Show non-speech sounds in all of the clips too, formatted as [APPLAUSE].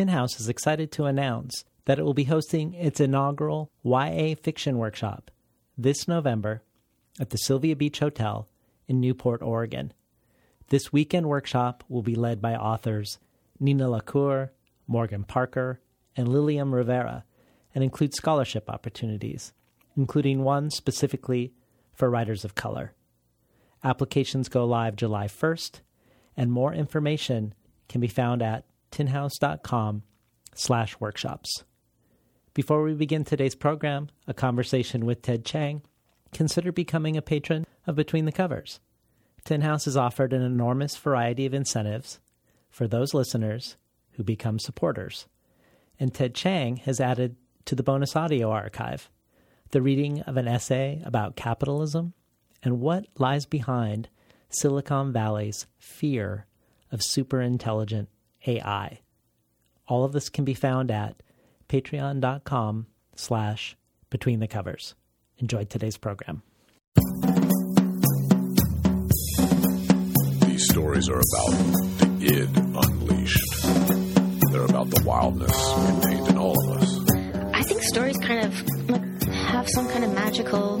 Tin House is excited to announce that it will be hosting its inaugural YA fiction workshop this November at the Sylvia Beach Hotel in Newport, Oregon. This weekend workshop will be led by authors Nina LaCour, Morgan Parker, and Lilliam Rivera and includes scholarship opportunities, including one specifically for writers of color. Applications go live July 1st, and more information can be found at tinhouse.com slash workshops. Before we begin today's program, a conversation with Ted Chiang, consider becoming a patron of Between the Covers. Tin House has offered an enormous variety of incentives for those listeners who become supporters. And Ted Chiang has added to the bonus audio archive the reading of an essay about capitalism and what lies behind Silicon Valley's fear of superintelligent AI. All of this can be found at patreon.com slash between the covers. Enjoy today's program. These stories are about the id unleashed. They're about the wildness contained in all of us. I think stories kind of have some kind of magical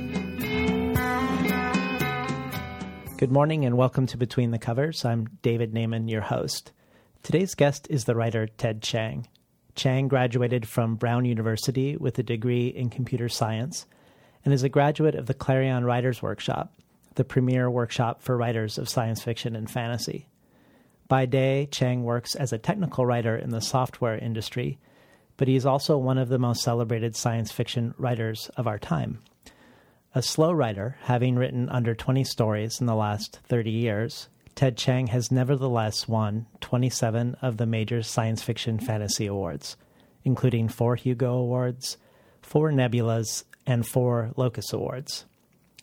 Good morning and welcome to Between the Covers. I'm David Naimon, your host. Today's guest is the writer Ted Chiang. Chiang graduated from Brown University with a degree in computer science and is a graduate of the Clarion Writers Workshop, the premier workshop for writers of science fiction and fantasy. By day, Chiang works as a technical writer in the software industry, but he is also one of the most celebrated science fiction writers of our time. A slow writer, having written under 20 stories in the last 30 years, Ted Chiang has nevertheless won 27 of the major science fiction fantasy awards, including four Hugo Awards, four Nebulas, and four Locus Awards.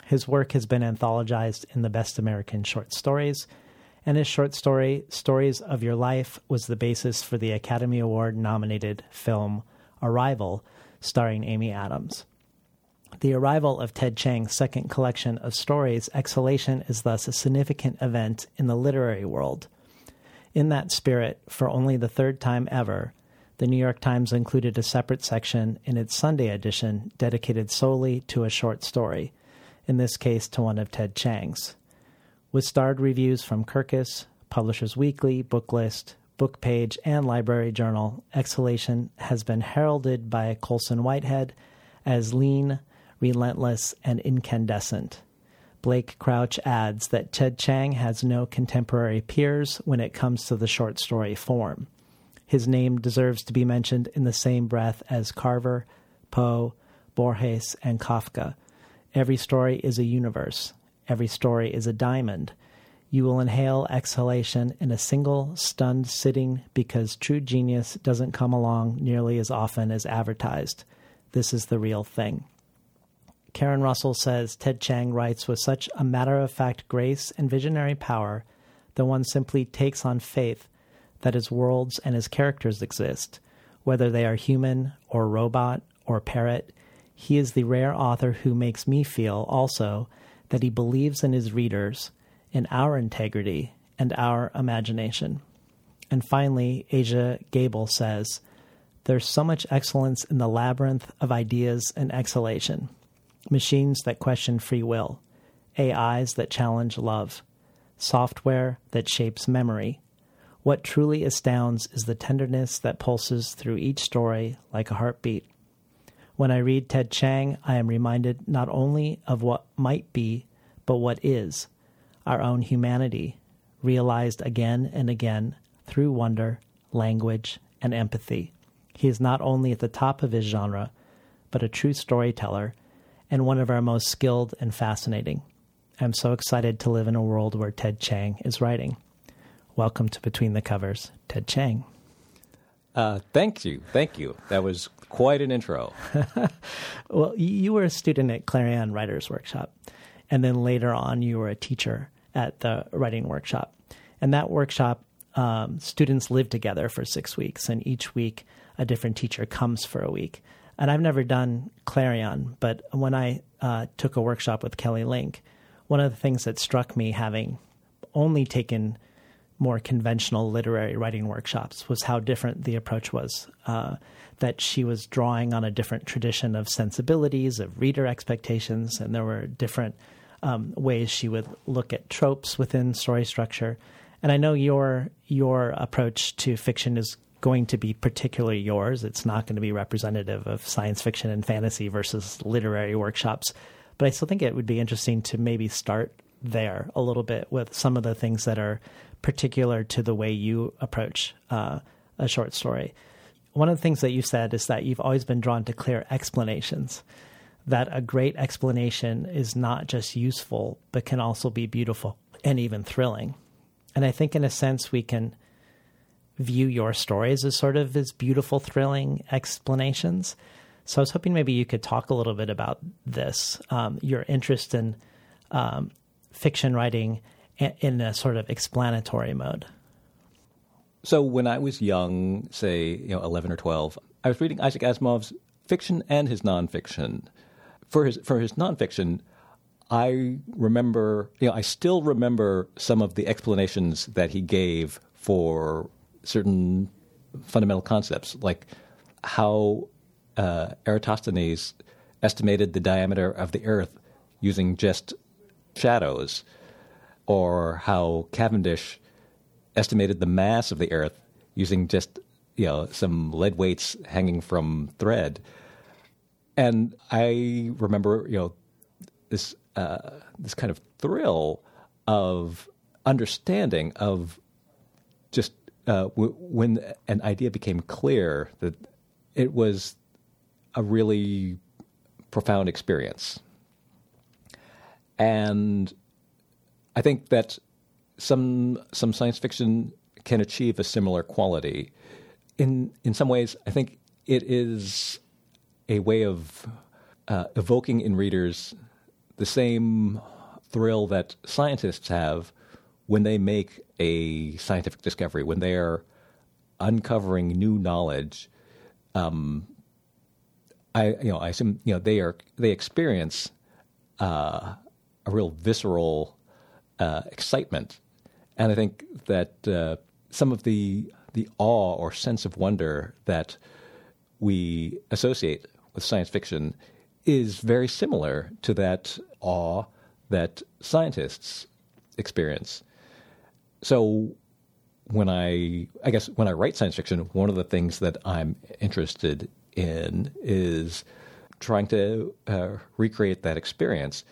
His work has been anthologized in the Best American Short Stories, and his short story, Stories of Your Life, was the basis for the Academy Award nominated film Arrival, starring Amy Adams. The arrival of Ted Chiang's second collection of stories, Exhalation, is thus a significant event in the literary world. In that spirit, for only the third time ever, the New York Times included a separate section in its Sunday edition dedicated solely to a short story, in this case to one of Ted Chiang's. With starred reviews from Kirkus, Publishers Weekly, Booklist, Book Page, and Library Journal, Exhalation has been heralded by Colson Whitehead as lean, relentless, and incandescent. Blake Crouch adds that Ted Chiang has no contemporary peers when it comes to the short story form. His name deserves to be mentioned in the same breath as Carver, Poe, Borges, and Kafka. Every story is a universe. Every story is a diamond. You will inhale exhalation in a single stunned sitting because true genius doesn't come along nearly as often as advertised. This is the real thing. Karen Russell says Ted Chiang writes with such a matter of fact grace and visionary power that one simply takes on faith that his worlds and his characters exist, whether they are human or robot or parrot. He is the rare author who makes me feel also that he believes in his readers, in our integrity, and our imagination. And finally, Aja Gabel says, There's so much excellence in the labyrinth of ideas and exhalation machines that question free will, AIs that challenge love, software that shapes memory. What truly astounds is the tenderness that pulses through each story like a heartbeat. When I read Ted Chiang, I am reminded not only of what might be, but what is. our own humanity, realized again and again through wonder, language, and empathy. He is not only at the top of his genre, but a true storyteller and one of our most skilled and fascinating. I'm so excited to live in a world where Ted Chiang is writing. Welcome to Between the Covers, Ted Chiang. Uh, thank you. Thank you. That was quite an intro. [LAUGHS] well, you were a student at Clarion Writers Workshop, and then later on, you were a teacher at the writing workshop. And that workshop, um, students live together for six weeks, and each week, a different teacher comes for a week. And I've never done Clarion, but when I uh, took a workshop with Kelly Link, one of the things that struck me, having only taken more conventional literary writing workshops was how different the approach was. Uh, that she was drawing on a different tradition of sensibilities, of reader expectations, and there were different um, ways she would look at tropes within story structure. And I know your your approach to fiction is going to be particularly yours. It's not going to be representative of science fiction and fantasy versus literary workshops. But I still think it would be interesting to maybe start there a little bit with some of the things that are particular to the way you approach uh, a short story. One of the things that you said is that you've always been drawn to clear explanations, that a great explanation is not just useful, but can also be beautiful and even thrilling. And I think, in a sense, we can view your stories as sort of as beautiful, thrilling explanations. So I was hoping maybe you could talk a little bit about this, um, your interest in um, fiction writing in a sort of explanatory mode? So when I was young, say you know eleven or twelve, I was reading Isaac Asimov's fiction and his nonfiction. For his for his nonfiction, I remember you know I still remember some of the explanations that he gave for certain fundamental concepts, like how uh, Eratosthenes estimated the diameter of the Earth using just shadows or how Cavendish estimated the mass of the Earth using just you know some lead weights hanging from thread. And I remember you know this uh, this kind of thrill of understanding of uh, w- when an idea became clear that it was a really profound experience. And I think that some some science fiction can achieve a similar quality. In in some ways, I think it is a way of uh, evoking in readers the same thrill that scientists have when they make a scientific discovery, when they are uncovering new knowledge. Um, I you know I assume you know they are they experience uh, a real visceral uh, excitement. And I think that uh, some of the the awe or sense of wonder that we associate with science fiction is very similar to that awe that scientists experience. So when I I guess when I write science fiction, one of the things that I'm interested in is trying to uh, recreate that experience,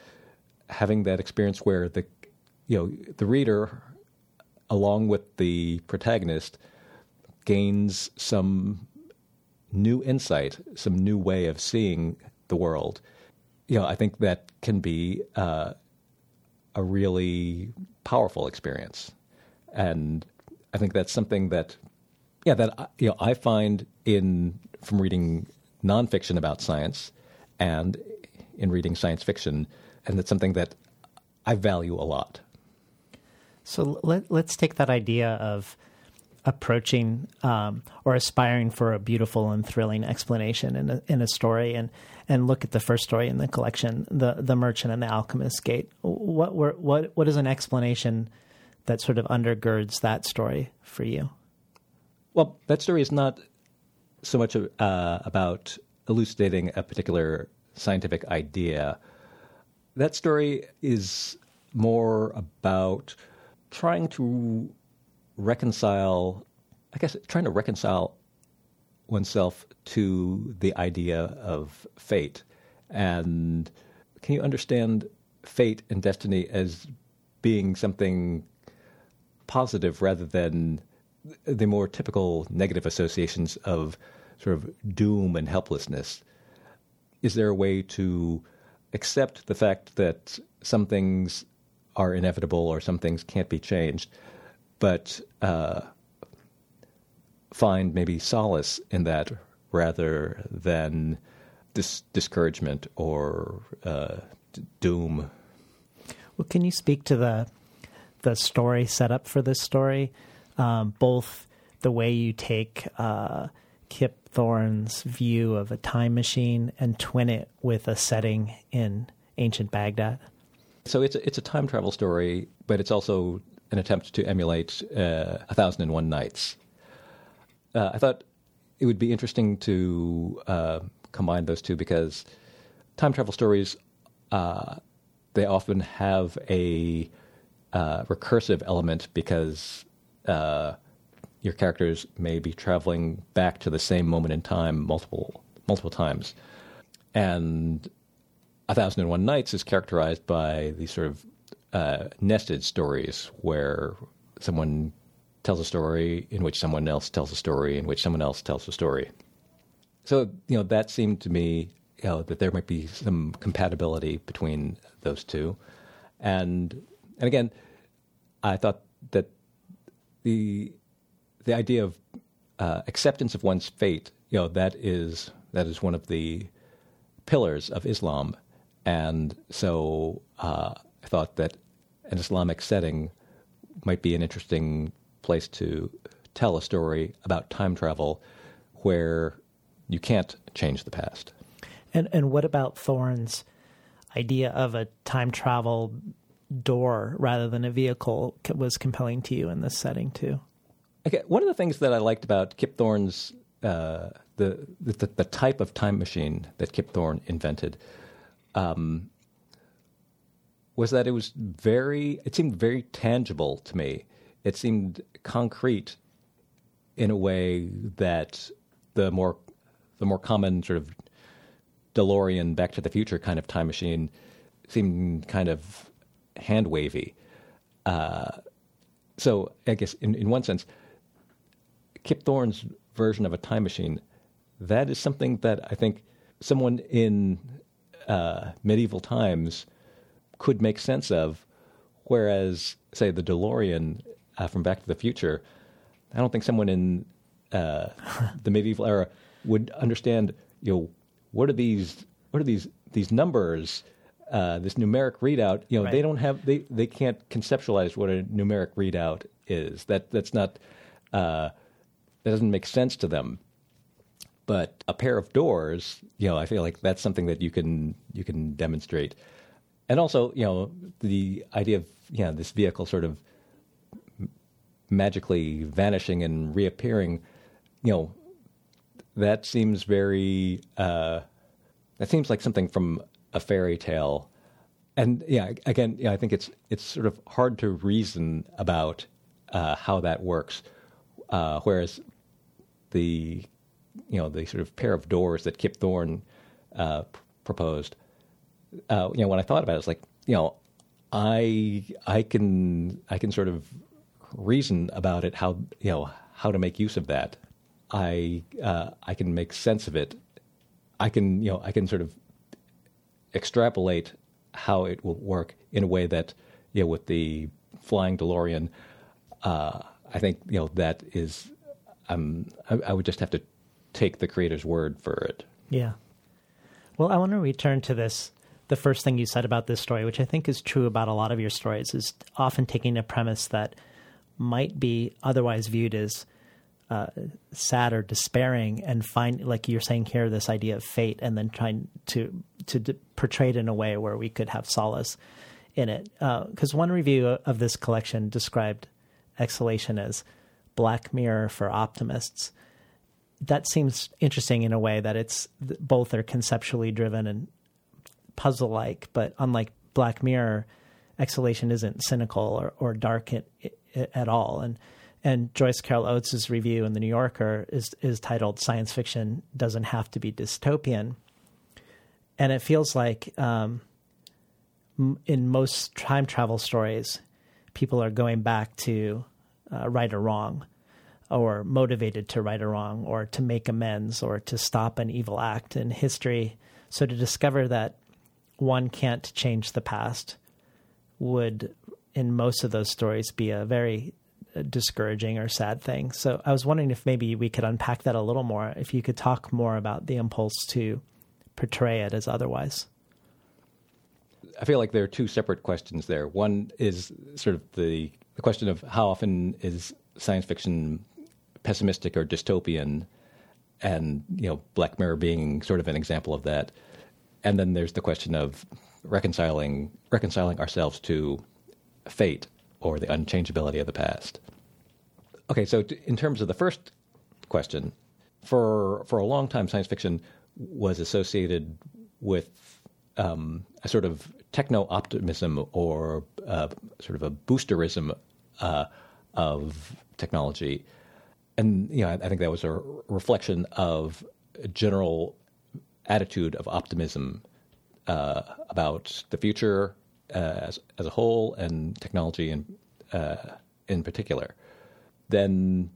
having that experience where the you know, the reader, along with the protagonist, gains some new insight, some new way of seeing the world. You know, I think that can be uh, a really powerful experience, and I think that's something that, yeah, that you know, I find in from reading nonfiction about science and in reading science fiction, and that's something that I value a lot. So let, let's take that idea of approaching um, or aspiring for a beautiful and thrilling explanation in a, in a story and and look at the first story in the collection the the merchant and the alchemist gate what were, what what is an explanation that sort of undergirds that story for you well that story is not so much uh, about elucidating a particular scientific idea that story is more about trying to reconcile, I guess, trying to reconcile oneself to the idea of fate. And can you understand fate and destiny as being something positive rather than the more typical negative associations of sort of doom and helplessness. Is there a way to accept the fact that some things are inevitable or some things can't be changed, but uh, find maybe solace in that rather than dis- discouragement or uh, d- doom? Well, can you speak to the the story setup for this story? Um, both the way you take uh, Kip Thorne's view of a time machine and twin it with a setting in ancient Baghdad. So it's a, it's a time travel story, but it's also an attempt to emulate uh, A Thousand and One Nights. Uh, I thought it would be interesting to uh, combine those two because time travel stories uh, they often have a uh, recursive element because uh, your characters may be traveling back to the same moment in time multiple multiple times, and A Thousand and One Nights is characterized by these sort of uh, nested stories where someone tells a story in which someone else tells a story in which someone else tells a story. So you know that seemed to me you know that there might be some compatibility between those two, and and again, I thought that the the idea of uh, acceptance of one's fate, you know, that is that is one of the pillars of Islam, and so uh, I thought that an Islamic setting might be an interesting place to tell a story about time travel, where you can't change the past. And and what about Thorne's idea of a time travel door rather than a vehicle was compelling to you in this setting too? Okay, one of the things that I liked about Kip Thorne's uh, the, the the type of time machine that Kip Thorne invented um, was that it was very it seemed very tangible to me. It seemed concrete in a way that the more the more common sort of DeLorean Back to the Future kind of time machine seemed kind of hand wavy. Uh, so I guess in, in one sense, Kip Thorne's version of a time machine, that is something that I think someone in uh, medieval times could make sense of, whereas, say, the DeLorean uh, from Back to the Future, I don't think someone in uh, [LAUGHS] the medieval era would understand. You know, what are these? What are these? These numbers? Uh, this numeric readout, you know, right. they don't have they they can't conceptualize what a numeric readout is. That that's not uh, that doesn't make sense to them. But a pair of doors, you know, I feel like that's something that you can you can demonstrate, and also, you know, the idea of you know this vehicle sort of magically vanishing and reappearing, you know, that seems very uh, that seems like something from a fairy tale. And yeah, again, yeah, I think it's it's sort of hard to reason about uh, how that works. Uh, whereas the you know the sort of pair of doors that Kip Thorne uh, p- proposed, uh, you know, when I thought about it, it's like you know, I I can I can sort of reason about it how you know how to make use of that. I uh, I can make sense of it. I can you know I can sort of extrapolate how it will work in a way that, you know, with the flying DeLorean, uh, I think you know that is. Um, I, I would just have to take the creator's word for it. Yeah. Well, I want to return to this. The first thing you said about this story, which I think is true about a lot of your stories, is often taking a premise that might be otherwise viewed as uh, sad or despairing and find like you're saying here this idea of fate and then trying to to d- portray it in a way where we could have solace in it. Because uh, one review of this collection described exhalation as black mirror for optimists. That seems interesting in a way that it's both are conceptually driven and puzzle like but unlike black mirror exhalation isn't cynical or, or dark at, at all. And and Joyce Carol Oates' review in the New Yorker is is titled "Science Fiction Doesn't Have to Be Dystopian," and it feels like um, in most time travel stories, people are going back to uh, right or wrong, or motivated to right or wrong, or to make amends, or to stop an evil act in history. So to discover that one can't change the past would, in most of those stories, be a very discouraging or sad thing. So I was wondering if maybe we could unpack that a little more, if you could talk more about the impulse to portray it as otherwise. I feel like there are two separate questions there. One is sort of the, the question of how often is science fiction pessimistic or dystopian, and you know, Black Mirror being sort of an example of that. And then there's the question of reconciling reconciling ourselves to fate or the unchangeability of the past. Okay, so t- in terms of the first question, for for a long time, science fiction was associated with um, a sort of techno optimism or uh, sort of a boosterism uh, of technology, and you know, I, I think that was a reflection of a general attitude of optimism uh, about the future uh, as, as a whole and technology in, uh, in particular. Then,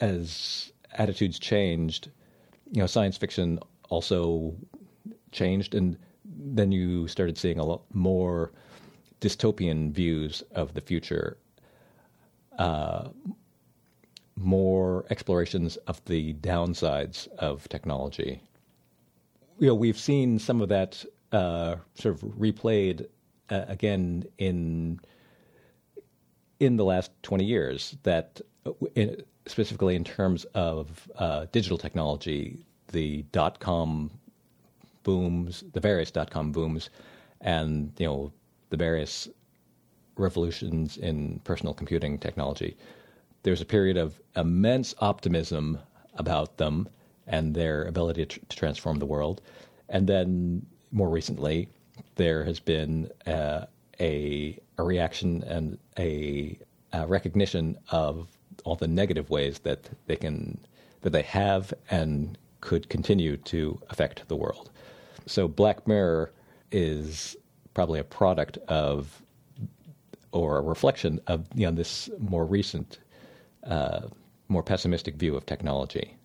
as attitudes changed, you know, science fiction also changed, and then you started seeing a lot more dystopian views of the future, uh, more explorations of the downsides of technology. You know, we've seen some of that uh, sort of replayed uh, again in in the last 20 years that uh, in, specifically in terms of uh, digital technology the dot com booms the various dot com booms and you know the various revolutions in personal computing technology there's a period of immense optimism about them and their ability to, to transform the world. And then more recently, there has been uh, a, a reaction and a, a, recognition of all the negative ways that they can that they have and could continue to affect the world. So Black Mirror is probably a product of or a reflection of you know this more recent, uh, more pessimistic view of technology.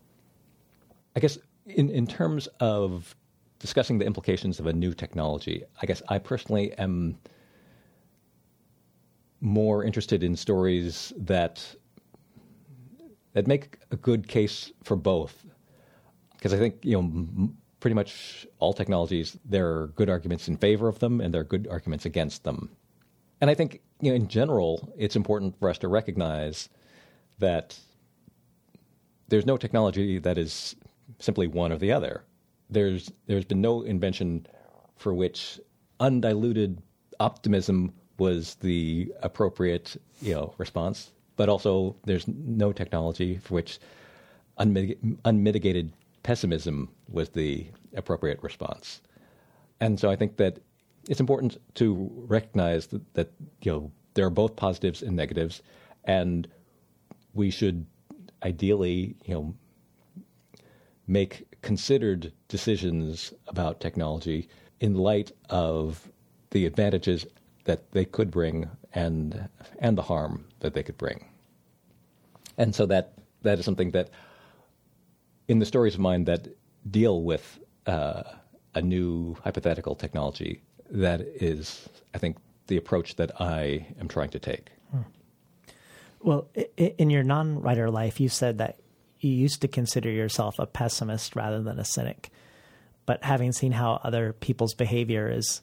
I guess in in terms of discussing the implications of a new technology. I guess I personally am more interested in stories that that make a good case for both, because I think you know m- pretty much all technologies there are good arguments in favor of them and there are good arguments against them, and I think you know in general it's important for us to recognize that there's no technology that is simply one or the other. There's there's been no invention for which undiluted optimism was the appropriate you know response, but also there's no technology for which unmitig- unmitigated pessimism was the appropriate response. And so I think that it's important to recognize that, that you know there are both positives and negatives, and we should ideally you know make considered decisions about technology in light of the advantages that they could bring and and the harm that they could bring. And so that that is something that in the stories of mine that deal with uh, a new hypothetical technology, that is, I think, the approach that I am trying to take. Hmm. Well, in your non-writer life, you said that you used to consider yourself a pessimist rather than a cynic. But having seen how other people's behavior is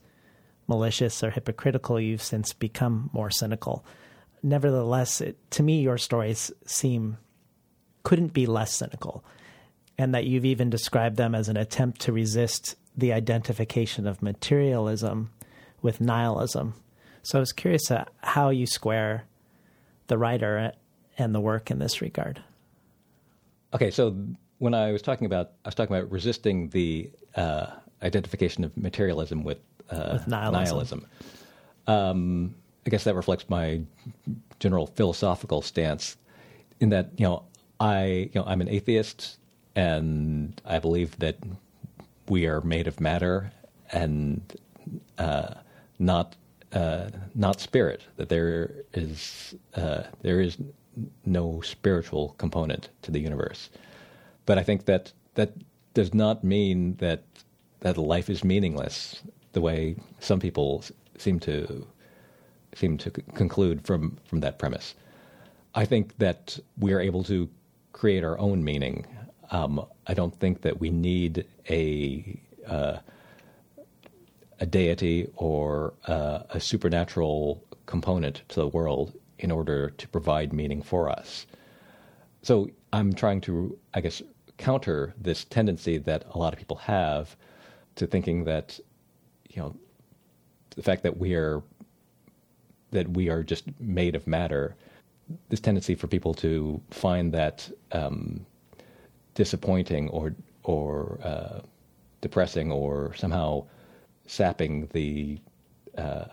malicious or hypocritical, you've since become more cynical. Nevertheless, it, to me, your stories seem couldn't be less cynical, and that you've even described them as an attempt to resist the identification of materialism with nihilism. So I was curious how you square the writer and the work in this regard. Okay, so when I was talking about, I was talking about resisting the uh, identification of materialism with, uh, nihilism. nihilism. Um, I guess that reflects my general philosophical stance. In that, you know, I, you know, I'm an atheist, and I believe that we are made of matter and uh, not uh, not spirit. That there is uh, there is no spiritual component to the universe. But I think that that does not mean that that life is meaningless the way some people seem to seem to conclude from from that premise. I think that we are able to create our own meaning. Um, I don't think that we need a uh, a deity or uh, a supernatural component to the world in order to provide meaning for us. So I'm trying to, I guess, counter this tendency that a lot of people have to thinking that, you know, the fact that we are that we are just made of matter. This tendency for people to find that um, disappointing or or uh, depressing or somehow sapping the uh,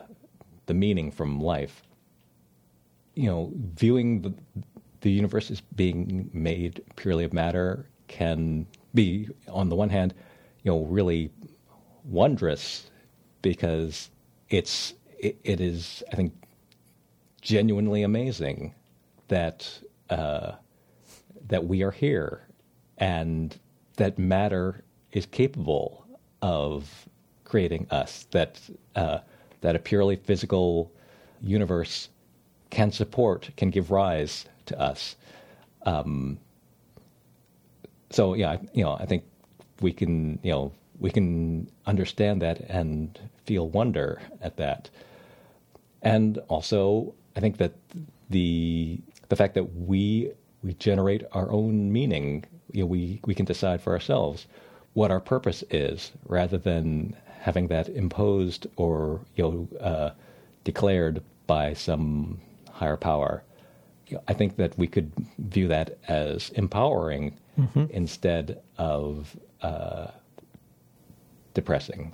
the meaning from life. You know, viewing the the universe as being made purely of matter can be, on the one hand, you know, really wondrous because it's it, it is, I think, genuinely amazing that uh, that we are here and that matter is capable of creating us. That uh, that a purely physical universe can support, can give rise to us. Um, so yeah, you know, I think we can, you know, we can understand that and feel wonder at that. And also, I think that the the fact that we we generate our own meaning, you know, we we can decide for ourselves what our purpose is, rather than having that imposed or you know uh, declared by some higher power. I think that we could view that as empowering Mm-hmm. instead of uh, depressing.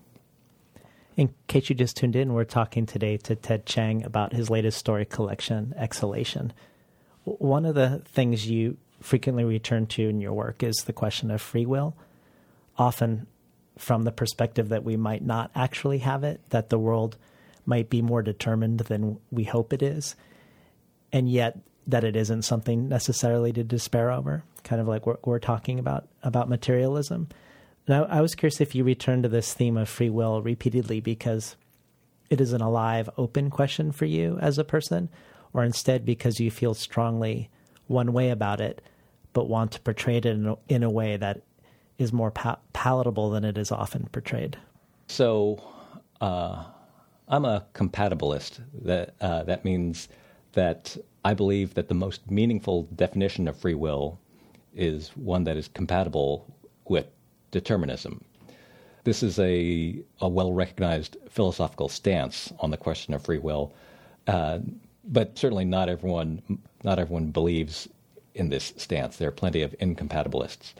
In case you just tuned in, we're talking today to Ted Chiang about his latest story collection, Exhalation. One of the things you frequently return to in your work is the question of free will, often from the perspective that we might not actually have it, that the world might be more determined than we hope it is, and yet that it isn't something necessarily to despair over, kind of like we're, we're talking about about materialism. Now, I was curious if you return to this theme of free will repeatedly because it is an alive, open question for you as a person, or instead because you feel strongly one way about it, but want to portray it in a, in a way that is more pa- palatable than it is often portrayed. So, uh, I'm a compatibilist. That uh, that means that I believe that the most meaningful definition of free will is one that is compatible with determinism. This is a, a well recognized philosophical stance on the question of free will, uh, but certainly not everyone not everyone believes in this stance. There are plenty of incompatibilists.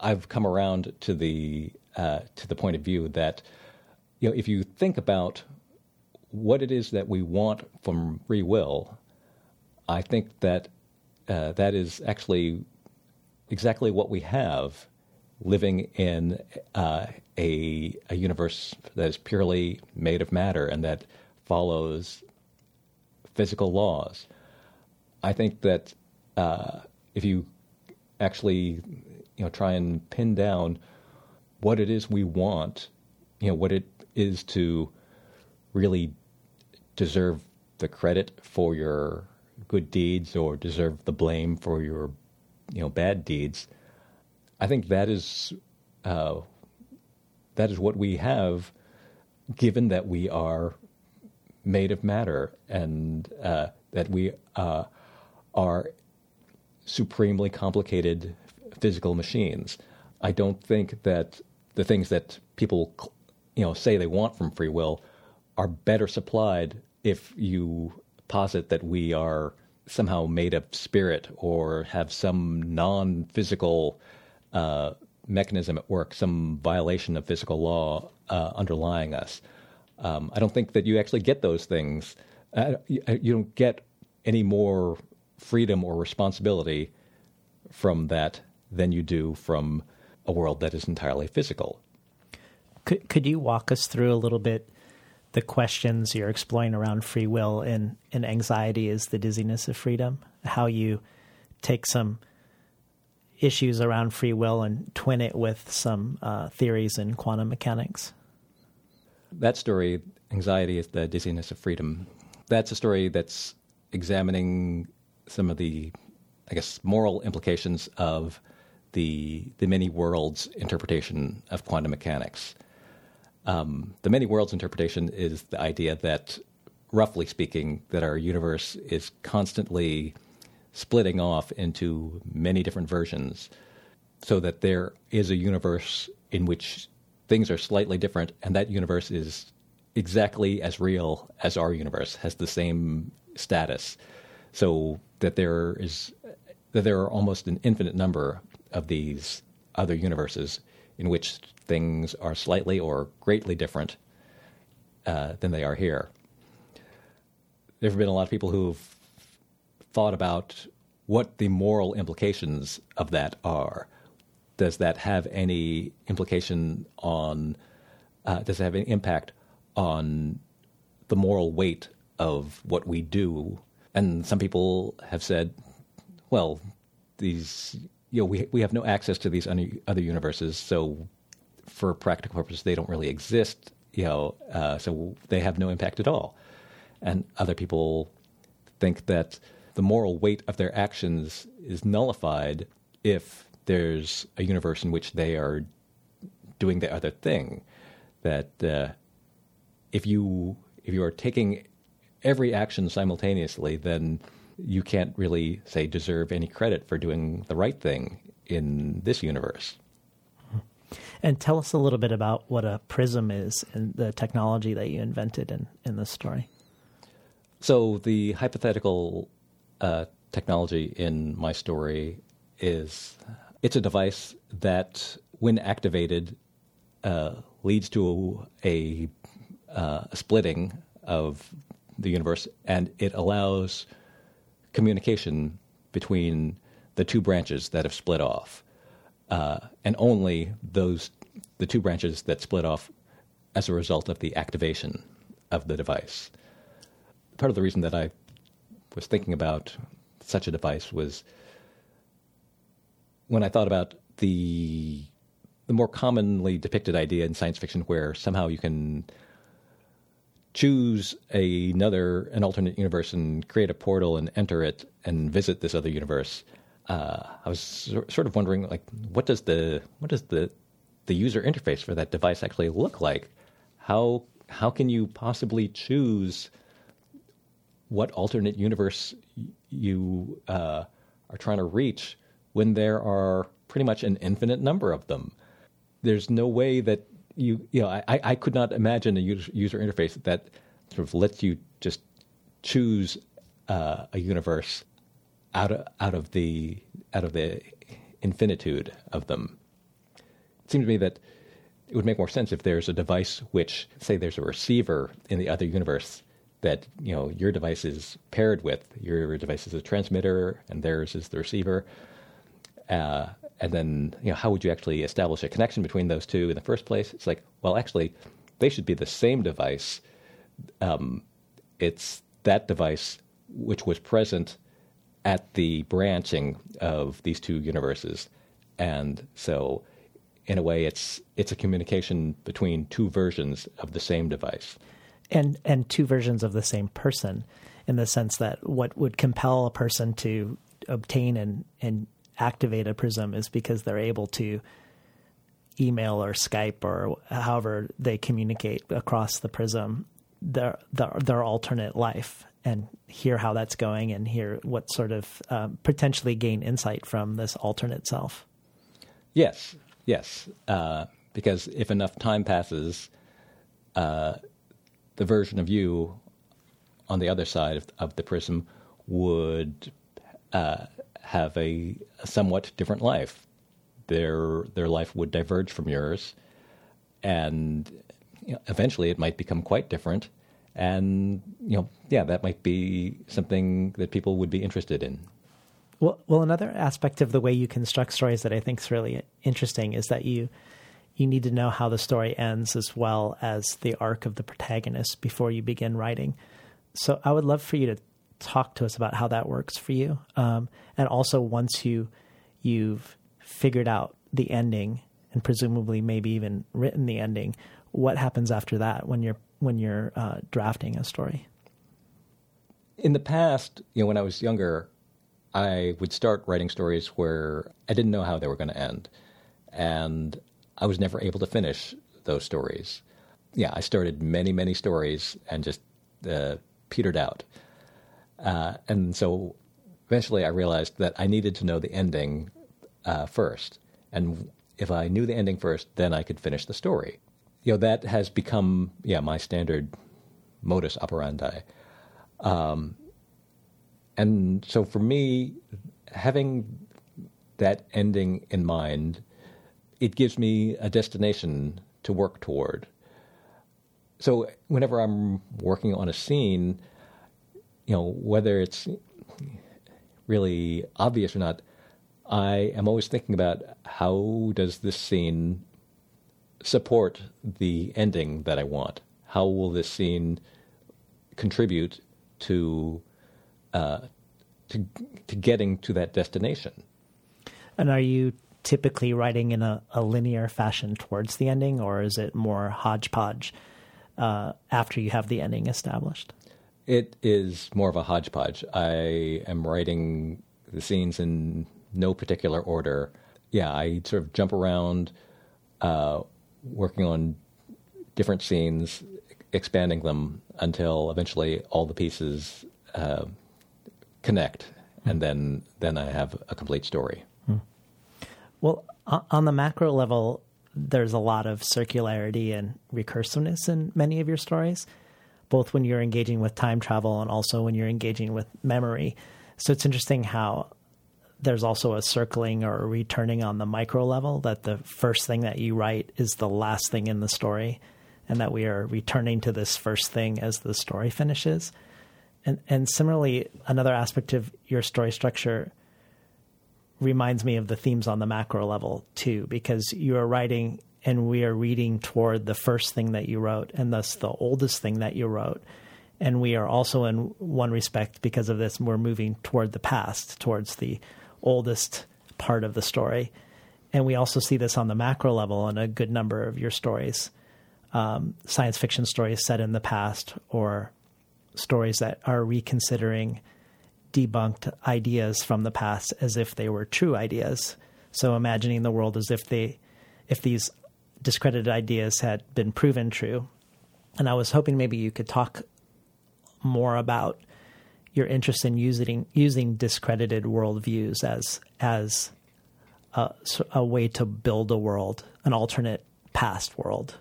I've come around to the uh, to the point of view that you know if you think about what it is that we want from free will, I think that uh, that is actually exactly what we have living in uh, a, a universe that is purely made of matter and that follows physical laws. I think that uh, if you actually you know try and pin down what it is we want, you know what it is to really deserve the credit for your good deeds or deserve the blame for your you know bad deeds. I think that is uh, that is what we have, given that we are made of matter and uh, that we uh, are supremely complicated physical machines. I don't think that the things that people you know say they want from free will are better supplied if you posit that we are somehow made of spirit or have some non-physical uh, mechanism at work, some violation of physical law uh, underlying us. Um, I don't think that you actually get those things. Uh, you, you don't get any more freedom or responsibility from that than you do from a world that is entirely physical. Could could you walk us through a little bit the questions you're exploring around free will and, and anxiety is the dizziness of freedom. How you take some issues around free will and twin it with some uh, theories in quantum mechanics. That story, Anxiety is the Dizziness of Freedom, that's a story that's examining some of the, I guess, moral implications of the, the many worlds interpretation of quantum mechanics. Um, the many worlds interpretation is the idea that, roughly speaking, that our universe is constantly splitting off into many different versions so that there is a universe in which things are slightly different, and that universe is exactly as real as our universe, has the same status. So that there is that there are almost an infinite number of these other universes in which things are slightly or greatly different uh, than they are here. There have been a lot of people who've thought about what the moral implications of that are. Does that have any implication on? Uh, does it have any impact on the moral weight of what we do? And some people have said, well, these you know we we have no access to these other universes, so for practical purposes they don't really exist. You know, uh, so they have no impact at all. And other people think that the moral weight of their actions is nullified if there's a universe in which they are doing the other thing. That uh, if you if you are taking every action simultaneously, then you can't really say deserve any credit for doing the right thing in this universe. And tell us a little bit about what a prism is and the technology that you invented in, in this story. So the hypothetical uh, technology in my story is it's a device that, when activated, uh, leads to a, uh, a splitting of the universe, and it allows communication between the two branches that have split off, uh, and only those the two branches that split off as a result of the activation of the device. Part of the reason that I was thinking about such a device was when I thought about the the more commonly depicted idea in science fiction where somehow you can choose another an alternate universe and create a portal and enter it and visit this other universe uh, I was sort of wondering like what does the what does the the user interface for that device actually look like? How how can you possibly choose what alternate universe you uh, are trying to reach when there are pretty much an infinite number of them. There's no way that you, you know, I, I could not imagine a user, interface that sort of lets you just choose uh, a universe out of, out of the out of the infinitude of them. It seems to me that it would make more sense if there's a device which, say, there's a receiver in the other universe that you know your device is paired with. Your device is a transmitter, and theirs is the receiver. Uh, and then you know how would you actually establish a connection between those two in the first place? It's like, well, actually, they should be the same device. Um, it's that device which was present at the branching of these two universes, and so in a way, it's it's a communication between two versions of the same device and and two versions of the same person in the sense that what would compel a person to obtain and and activate a prism is because they're able to email or Skype or however they communicate across the prism their their, their alternate life and hear how that's going and hear what sort of um, potentially gain insight from this alternate self. Yes, yes, uh, because if enough time passes, uh, the version of you on the other side of, of the prism would uh, have a, a, somewhat different life. Their their life would diverge from yours, and you know, eventually it might become quite different. And you know, yeah, that might be something that people would be interested in. Well, well, another aspect of the way you construct stories that I think is really interesting is that you you need to know how the story ends as well as the arc of the protagonist before you begin writing. So I would love for you to talk to us about how that works for you, um, and also once you you've figured out the ending and presumably maybe even written the ending, what happens after that when you're when you're uh, drafting a story? In the past, you know, when I was younger, I would start writing stories where I didn't know how they were going to end, and I was never able to finish those stories. Yeah, I started many, many stories and just uh, petered out. Uh, and so eventually I realized that I needed to know the ending uh, first. And if I knew the ending first, then I could finish the story. You know, that has become, yeah, my standard modus operandi. Um, and so for me, having that ending in mind, it gives me a destination to work toward. So whenever I'm working on a scene, you know, whether it's really obvious or not, I am always thinking about how does this scene support the ending that I want? How will this scene contribute to uh, to to getting to that destination? And are you typically writing in a, a linear fashion towards the ending, or is it more hodgepodge uh, after you have the ending established? It is more of a hodgepodge. I am writing the scenes in no particular order. Yeah, I sort of jump around, uh, working on different scenes, expanding them until eventually all the pieces uh, connect, and then then I have a complete story. Well, on the macro level, there's a lot of circularity and recursiveness in many of your stories both when you're engaging with time travel and also when you're engaging with memory. So it's interesting how there's also a circling or a returning on the micro level that the first thing that you write is the last thing in the story and that we are returning to this first thing as the story finishes. And and similarly another aspect of your story structure reminds me of the themes on the macro level too because you are writing and we are reading toward the first thing that you wrote and thus the oldest thing that you wrote. And we are also in one respect because of this we're moving toward the past towards the oldest part of the story. And we also see this on the macro level in a good number of your stories um, science fiction stories set in the past or stories that are reconsidering debunked ideas from the past as if they were true ideas so imagining the world as if they if these discredited ideas had been proven true. And I was hoping maybe you could talk more about your interest in using using discredited worldviews as as a, a way to build a world, an alternate past world.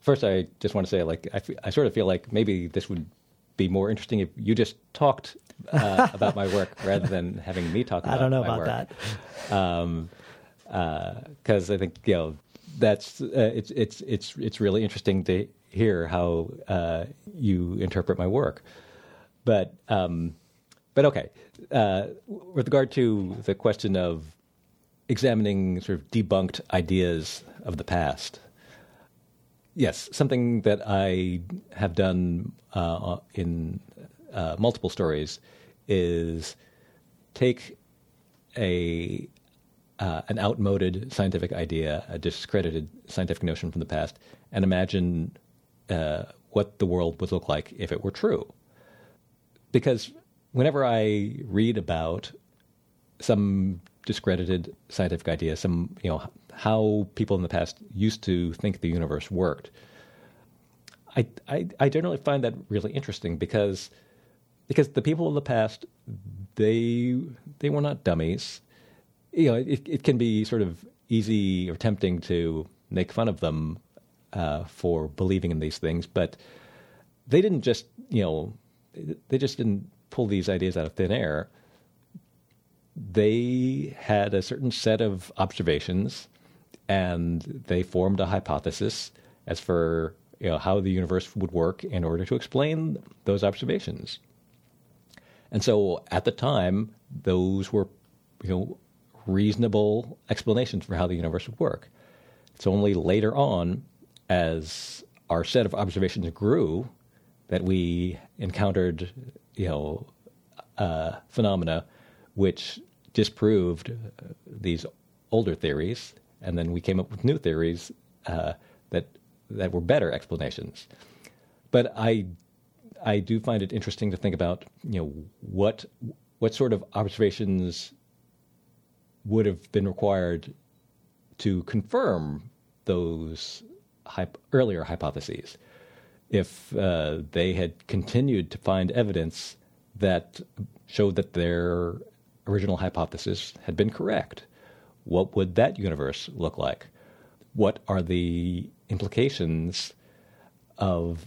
First, I just want to say, like, I, f- I sort of feel like maybe this would be more interesting if you just talked uh, about my work rather than having me talk [LAUGHS] about. I don't know about work. that. Because um, uh, I think you know that's uh, it's it's it's it's really interesting to hear how uh, you interpret my work. But um, but okay, uh, with regard to the question of examining sort of debunked ideas of the past, yes, something that I have done uh, in uh, multiple stories is take a uh, an outmoded scientific idea, a discredited scientific notion from the past, and imagine uh, what the world would look like if it were true. Because whenever I read about some discredited scientific idea, some you know how people in the past used to think the universe worked, I, I, I generally find that really interesting because because the people of the past they they were not dummies you know, it, it can be sort of easy or tempting to make fun of them uh, for believing in these things, but they didn't just, you know, they just didn't pull these ideas out of thin air. They had a certain set of observations, and they formed a hypothesis as for you know how the universe would work in order to explain those observations. And so, at the time, those were you know reasonable explanations for how the universe would work. It's only later on, as our set of observations grew, that we encountered, you know, uh, phenomena which disproved uh, these older theories, and then we came up with new theories uh, that that were better explanations. But I I do find it interesting to think about, you know, what what sort of observations would have been required to confirm those earlier hypotheses if uh, they had continued to find evidence that showed that their original hypothesis had been correct. What would that universe look like? What are the implications of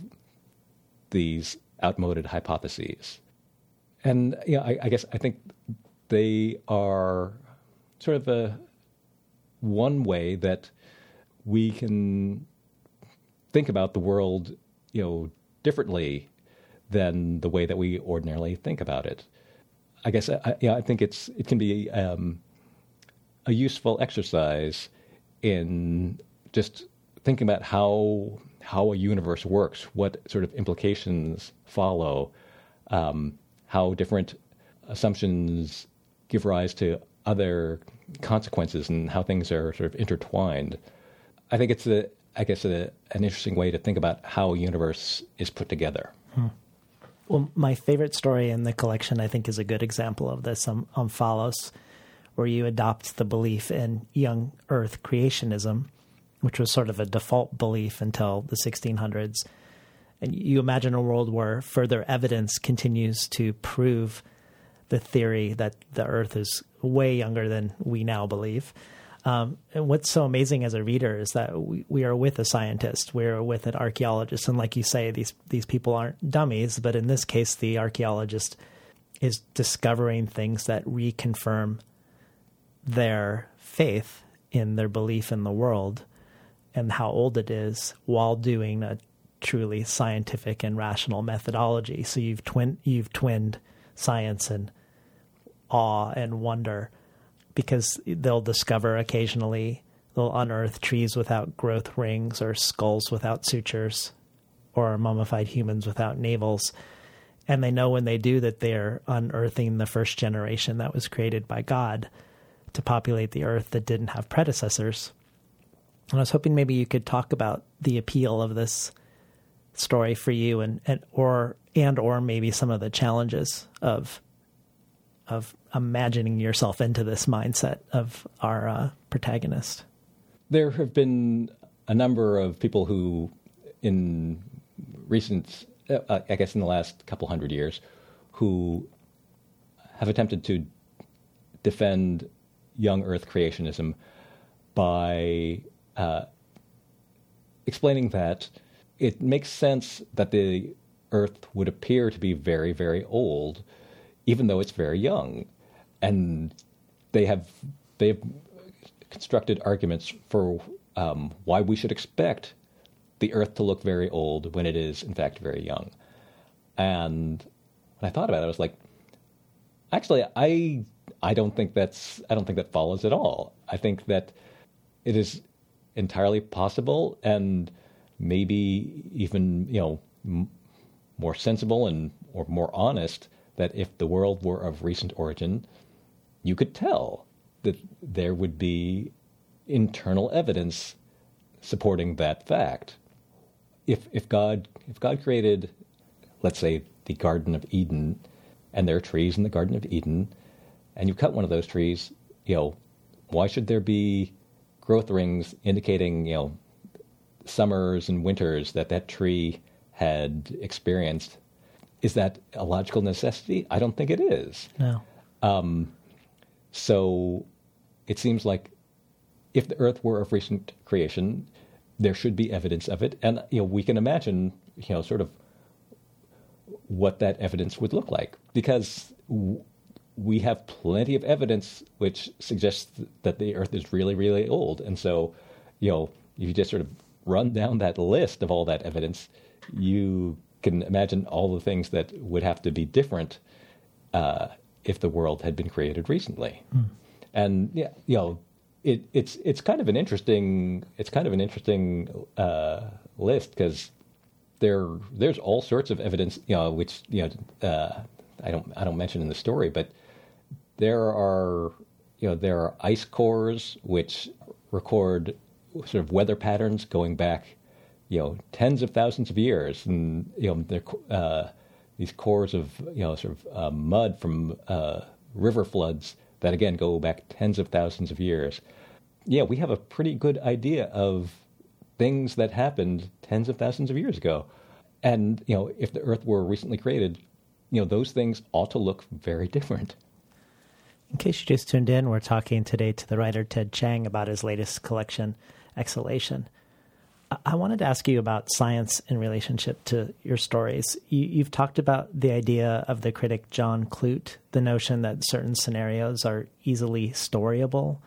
these outmoded hypotheses? And you know, I, I guess I think they are sort of a one way that we can think about the world, you know, differently than the way that we ordinarily think about it. I guess I, yeah, I think it's it can be um, a useful exercise in just thinking about how how a universe works, what sort of implications follow, um, how different assumptions give rise to other consequences, and how things are sort of intertwined. I think it's a I guess a, an interesting way to think about how a universe is put together. Hmm. Well, my favorite story in the collection, I think, is a good example of this on, Omphalos, where you adopt the belief in young Earth creationism, which was sort of a default belief until the 1600s. And you imagine a world where further evidence continues to prove the theory that the Earth is way younger than we now believe. Um, and what's so amazing as a reader is that we, we are with a scientist, we're with an archaeologist, and like you say, these these people aren't dummies. But in this case, the archaeologist is discovering things that reconfirm their faith in their belief in the world and how old it is, while doing a truly scientific and rational methodology. So you've twin you've twinned science and awe and wonder because they'll discover occasionally they'll unearth trees without growth rings or skulls without sutures or mummified humans without navels. And they know when they do that they're unearthing the first generation that was created by God to populate the earth that didn't have predecessors. And I was hoping maybe you could talk about the appeal of this story for you and, and or and or maybe some of the challenges of of imagining yourself into this mindset of our uh, protagonist. There have been a number of people who, in recent, uh, I guess in the last couple hundred years, who have attempted to defend young Earth creationism by uh, explaining that it makes sense that the Earth would appear to be very, very old even though it's very young. And they have they have constructed arguments for um, why we should expect the Earth to look very old when it is in fact very young. And when I thought about it, I was like, actually, I I don't think that's I don't think that follows at all. I think that it is entirely possible and maybe even you know m- more sensible and or more honest that if the world were of recent origin, you could tell that there would be internal evidence supporting that fact. If if God if God created, let's say, the Garden of Eden, and there are trees in the Garden of Eden, and you cut one of those trees, you know, why should there be growth rings indicating, you know, summers and winters that that tree had experienced is that a logical necessity? I don't think it is. No. Um, so it seems like if the Earth were of recent creation, there should be evidence of it, and you know we can imagine you know sort of what that evidence would look like because w- we have plenty of evidence which suggests that the Earth is really really old, and so you know if you just sort of run down that list of all that evidence, you can imagine all the things that would have to be different uh, if the world had been created recently. Mm. And yeah, you know, it, it's it's kind of an interesting it's kind of an interesting uh, list because there there's all sorts of evidence you know which you know uh, I don't I don't mention in the story but there are you know there are ice cores which record sort of weather patterns going back you know tens of thousands of years and you know they're uh, these cores of you know sort of uh, mud from uh, river floods that again go back tens of thousands of years. Yeah, we have a pretty good idea of things that happened tens of thousands of years ago. And, you know, if the Earth were recently created, you know, those things ought to look very different. In case you just tuned in, we're talking today to the writer Ted Chiang about his latest collection, Exhalation. I wanted to ask you about science in relationship to your stories. You, have talked about the idea of the critic John Clute, the notion that certain scenarios are easily storyable,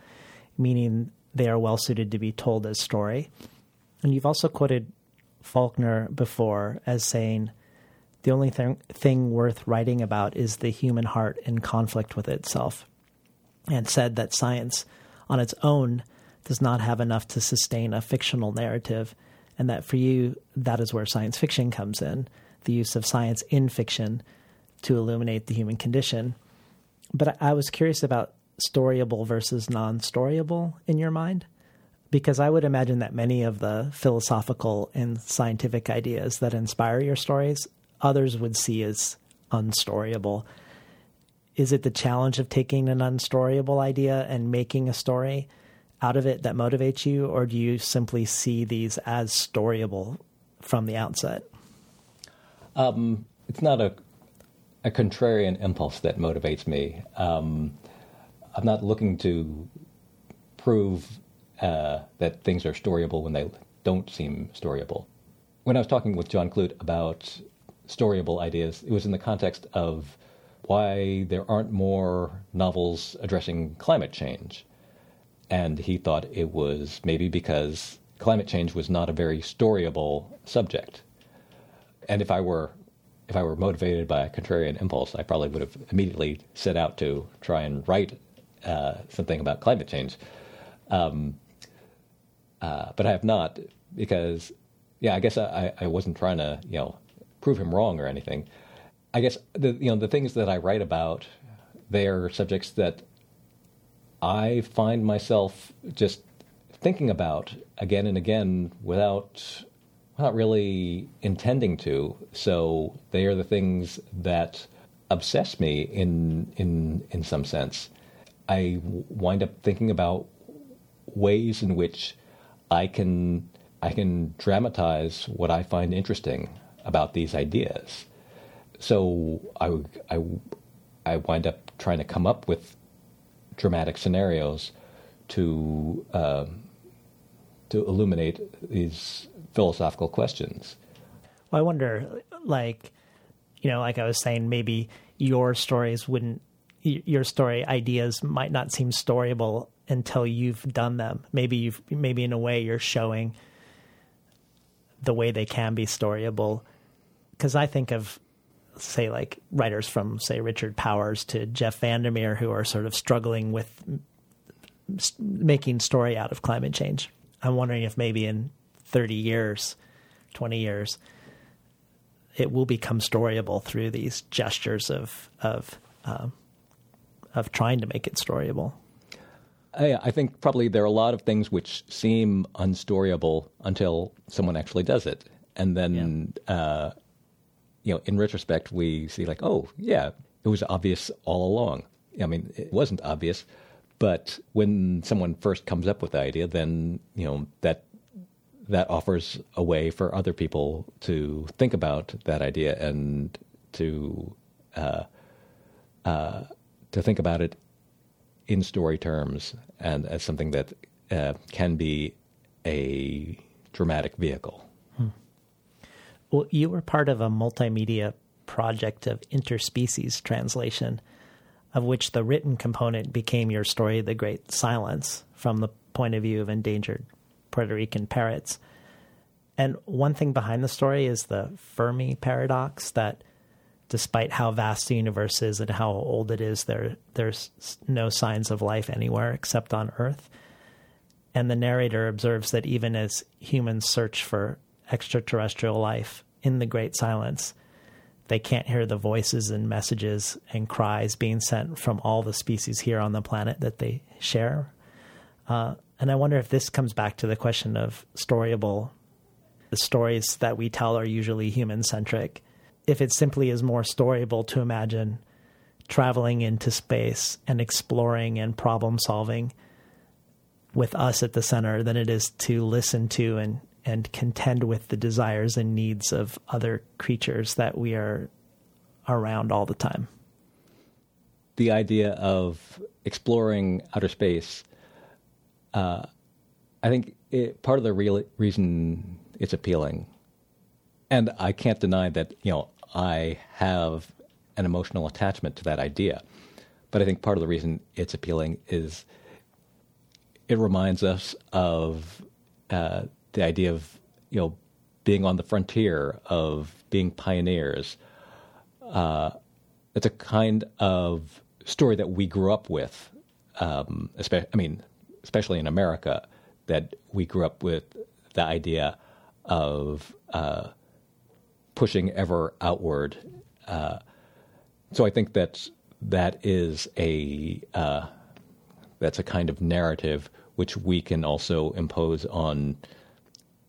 meaning they are well suited to be told as story. And you've also quoted Faulkner before as saying, the only thing, thing worth writing about is the human heart in conflict with itself, and said that science on its own does not have enough to sustain a fictional narrative, and that for you, that is where science fiction comes in the use of science in fiction to illuminate the human condition. But I was curious about storyable versus non storyable in your mind, because I would imagine that many of the philosophical and scientific ideas that inspire your stories, others would see as unstoryable. Is it the challenge of taking an unstoryable idea and making a story? out of it that motivates you, or do you simply see these as storyable from the outset? Um, it's not a a contrarian impulse that motivates me. Um, I'm not looking to prove uh, that things are storyable when they don't seem storyable. When I was talking with John Clute about storyable ideas, it was in the context of why there aren't more novels addressing climate change and he thought it was maybe because climate change was not a very storyable subject. And if I were if I were motivated by a contrarian impulse, I probably would have immediately set out to try and write uh, something about climate change. Um, uh, but I have not because, yeah, I guess I, I wasn't trying to you know prove him wrong or anything. I guess the you know the things that I write about, they are subjects that I find myself just thinking about again and again without not really intending to. So they are the things that obsess me in in in some sense. I wind up thinking about ways in which I can I can dramatize what I find interesting about these ideas. So I I I wind up trying to come up with dramatic scenarios to uh, to illuminate these philosophical questions. Well, I wonder, like, you know, like I was saying, maybe your stories wouldn't, your story ideas might not seem storyable until you've done them. Maybe you've, maybe in a way, you're showing the way they can be storyable. Because I think of say like writers from say Richard Powers to Jeff Vandermeer who are sort of struggling with making story out of climate change. I'm wondering if maybe in 30 years, 20 years, it will become storyable through these gestures of of um, of trying to make it storyable. I, I, think probably there are a lot of things which seem unstoryable until someone actually does it, and then yeah. uh, you know, in retrospect, we see like, oh, yeah, it was obvious all along. I mean, it wasn't obvious, but when someone first comes up with the idea, then you know that that offers a way for other people to think about that idea and to uh, uh, to think about it in story terms and as something that uh, can be a dramatic vehicle. Well, you were part of a multimedia project of interspecies translation, of which the written component became your story, The Great Silence, from the point of view of endangered Puerto Rican parrots. And one thing behind the story is the Fermi paradox that despite how vast the universe is and how old it is, there there's no signs of life anywhere except on Earth. And the narrator observes that even as humans search for extraterrestrial life in the great silence, they can't hear the voices and messages and cries being sent from all the species here on the planet that they share. Uh, and I wonder if this comes back to the question of storyable. The stories that we tell are usually human centric. If it simply is more storyable to imagine traveling into space and exploring and problem solving with us at the center than it is to listen to and and contend with the desires and needs of other creatures that we are around all the time. The idea of exploring outer space, uh, I think it, part of the real reason it's appealing, and I can't deny that you know I have an emotional attachment to that idea, but I think part of the reason it's appealing is it reminds us of uh, the idea of you know being on the frontier of being pioneers. Uh, it's a kind of story that we grew up with. Um, especially, I mean, especially in America, that we grew up with the idea of uh, pushing ever outward. Uh, so I think that that is a uh, that's a kind of narrative which we can also impose on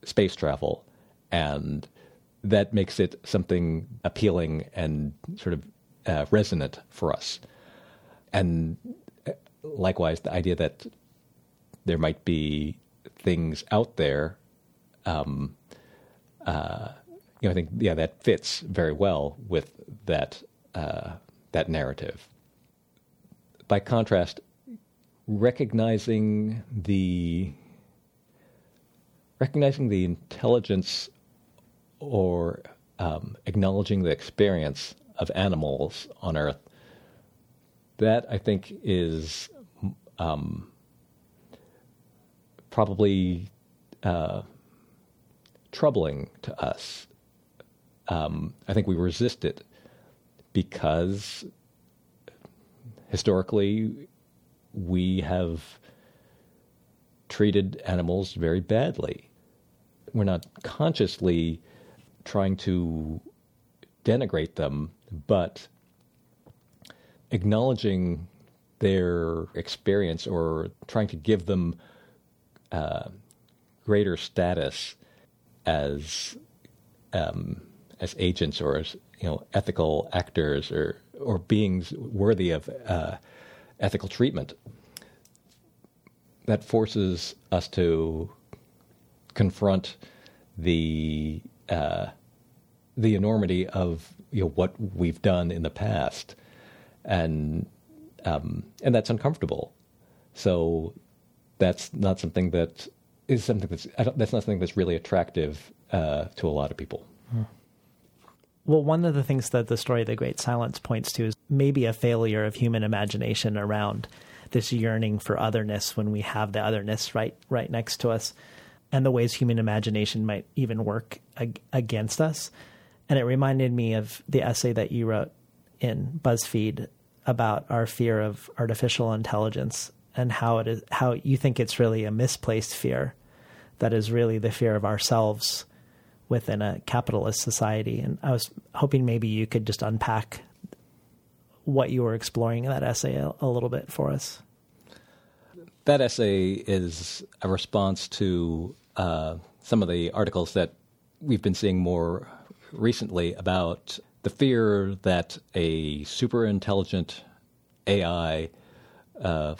space travel, and that makes it something appealing and sort of uh, resonant for us. And uh, likewise, the idea that there might be things out there, um, uh, you know, I think yeah, that fits very well with that uh, that narrative. By contrast, recognizing the recognizing the intelligence or um, acknowledging the experience of animals on Earth, that I think is um, probably uh, troubling to us. Um, I think we resist it because historically we have treated animals very badly. We're not consciously trying to denigrate them, but acknowledging their experience or trying to give them uh, greater status as um, as agents or as you know ethical actors or or beings worthy of uh, ethical treatment. That forces us to confront the uh, the enormity of you know what we've done in the past, and um, and that's uncomfortable. So that's not something that is something that's that's not something that's really attractive uh, to a lot of people. Hmm. Well, one of the things that the story of the Great Silence points to is maybe a failure of human imagination around this yearning for otherness when we have the otherness right right next to us and the ways human imagination might even work ag- against us. And it reminded me of the essay that you wrote in BuzzFeed about our fear of artificial intelligence and how it is how you think it's really a misplaced fear that is really the fear of ourselves within a capitalist society. And I was hoping maybe you could just unpack what you were exploring in that essay a, a little bit for us. That essay is a response to uh, some of the articles that we've been seeing more recently about the fear that a super intelligent AI uh,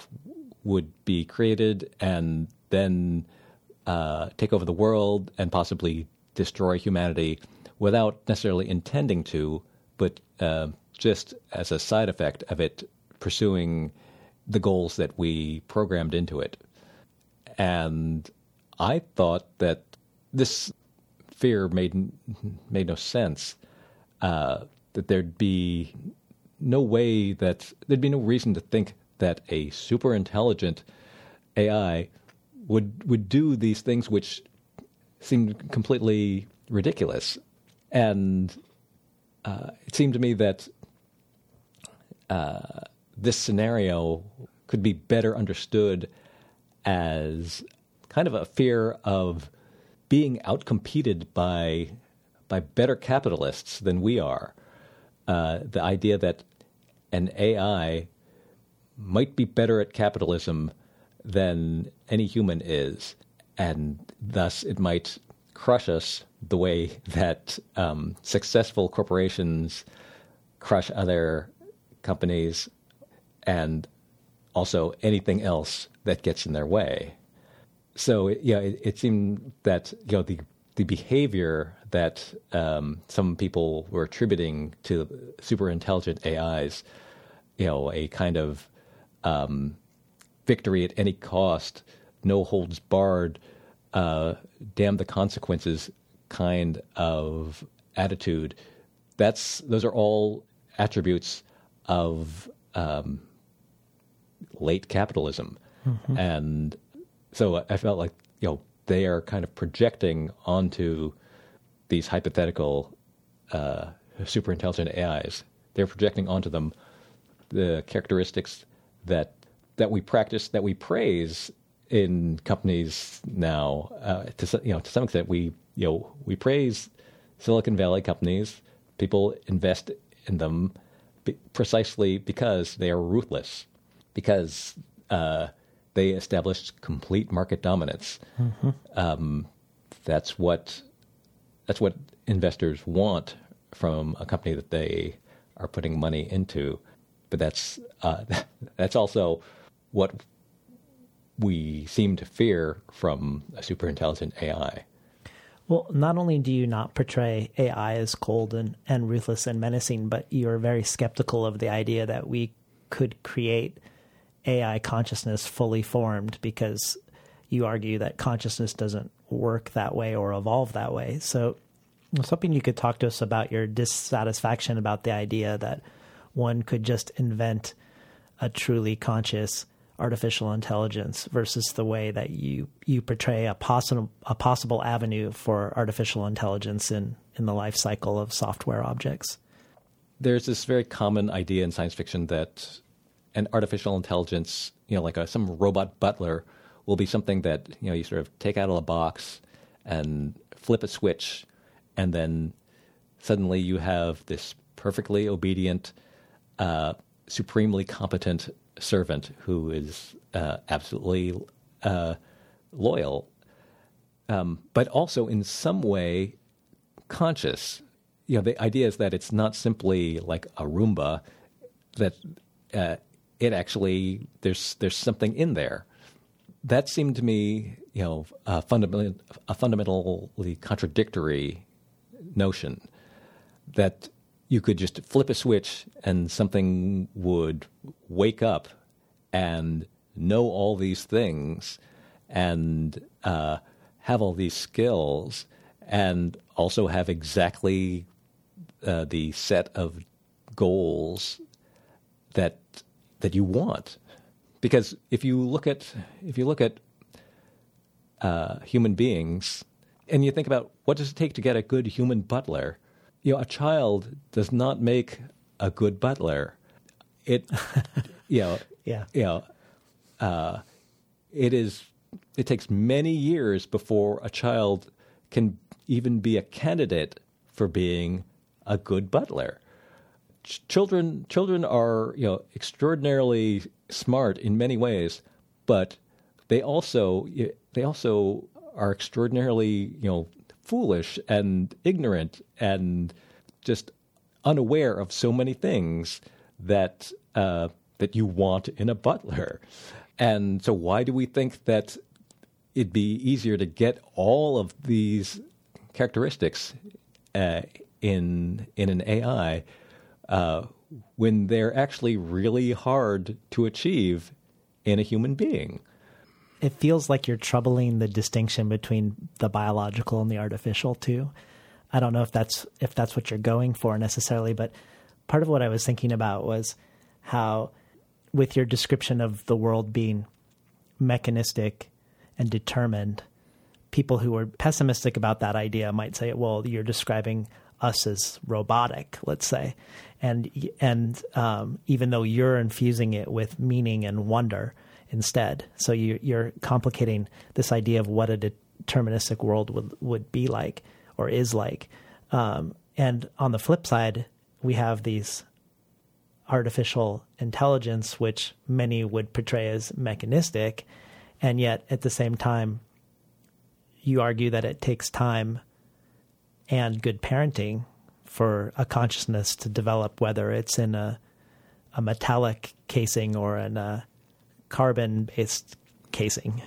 would be created and then uh, take over the world and possibly destroy humanity without necessarily intending to, but uh, just as a side effect of it pursuing the goals that we programmed into it. And I thought that this fear made made no sense. Uh, that there'd be no way that there'd be no reason to think that a super intelligent AI would would do these things which seemed completely ridiculous, and uh, it seemed to me that uh, this scenario could be better understood as kind of a fear of being outcompeted by by better capitalists than we are. Uh, the idea that an AI might be better at capitalism than any human is, and thus it might crush us the way that um, successful corporations crush other companies and also anything else that gets in their way. So yeah, it, it seemed that you know the the behavior that um, some people were attributing to super intelligent AIs, you know, a kind of um, victory at any cost, no holds barred, uh, damn the consequences kind of attitude. That's those are all attributes of um, late capitalism, mm-hmm. and so I felt like you know they are kind of projecting onto these hypothetical uh, super intelligent AIs. They're projecting onto them the characteristics that that we practice, that we praise in companies now. Uh, to you know, to some extent, we you know we praise Silicon Valley companies. People invest in them precisely because they are ruthless, because uh, they established complete market dominance. Mm-hmm. Um, that's what that's what investors want from a company that they are putting money into. But that's uh, [LAUGHS] that's also what we seem to fear from a super intelligent AI. Well, not only do you not portray AI as cold and, and ruthless and menacing, but you're very skeptical of the idea that we could create AI consciousness fully formed because you argue that consciousness doesn't work that way or evolve that way. So I was hoping you could talk to us about your dissatisfaction about the idea that one could just invent a truly conscious artificial intelligence versus the way that you you portray a possible a possible avenue for artificial intelligence in in the life cycle of software objects. There's this very common idea in science fiction that an artificial intelligence, you know, like a, some robot butler, will be something that you know you sort of take out of a box and flip a switch, and then suddenly you have this perfectly obedient, uh, supremely competent servant who is uh, absolutely uh, loyal, um, but also in some way conscious. You know, the idea is that it's not simply like a Roomba, that uh, it actually there's there's something in there. That seemed to me, you know, a, fundamental, a fundamentally contradictory notion that you could just flip a switch and something would wake up and know all these things and uh, have all these skills and also have exactly uh, the set of goals that that you want. Because if you look at if you look at uh, human beings and you think about what does it take to get a good human butler you know, a child does not make a good butler. It, [LAUGHS] you know, yeah, you know, uh, it is. It takes many years before a child can even be a candidate for being a good butler. Ch- children, children are you know extraordinarily smart in many ways, but they also they also are extraordinarily you know foolish and ignorant and just unaware of so many things that uh, that you want in a butler. And so, why do we think that it'd be easier to get all of these characteristics uh, in in an AI uh, when they're actually really hard to achieve in a human being? It feels like you're troubling the distinction between the biological and the artificial too. I don't know if that's if that's what you're going for necessarily, but part of what I was thinking about was how with your description of the world being mechanistic and determined, people who are pessimistic about that idea might say, well, you're describing us as robotic, let's say, and and um, even though you're infusing it with meaning and wonder, instead. So you, you're complicating this idea of what a deterministic world would, would be like or is like. Um, and on the flip side, we have these artificial intelligence, which many would portray as mechanistic, and yet at the same time, you argue that it takes time and good parenting for a consciousness to develop, whether it's in a a metallic casing or in a carbon based casing.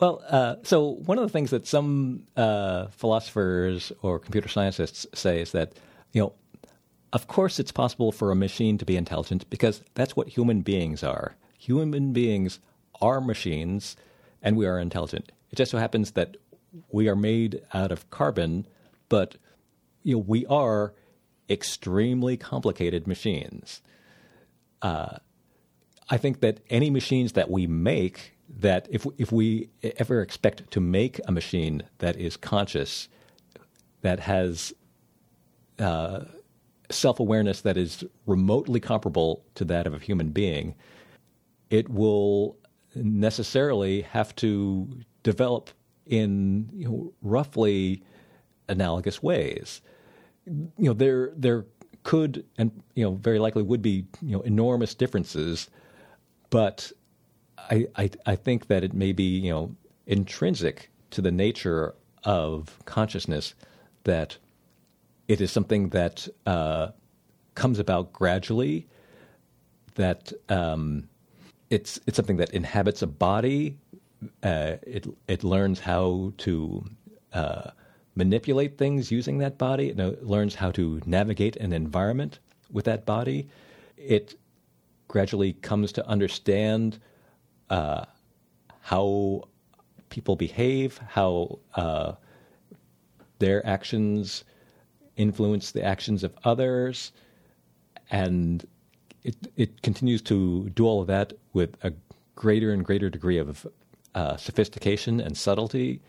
Well, uh, so one of the things that some uh, philosophers or computer scientists say is that, you know, of course it's possible for a machine to be intelligent because that's what human beings are. Human beings are machines and we are intelligent. It just so happens that we are made out of carbon, but you know, we are extremely complicated machines. Uh, I think that any machines that we make, that if if we ever expect to make a machine that is conscious, that has uh, self awareness that is remotely comparable to that of a human being, it will necessarily have to develop in you know, roughly analogous ways. You know, there there could and you know very likely would be you know enormous differences, but I I, I think that it may be you know intrinsic to the nature of consciousness that it is something that uh, comes about gradually. That um, it's it's something that inhabits a body. Uh, it it learns how to uh, manipulate things using that body. It learns how to navigate an environment with that body. It gradually comes to understand uh, how people behave, how uh, their actions influence the actions of others, and it it continues to do all of that with a greater and greater degree of uh, sophistication and subtlety,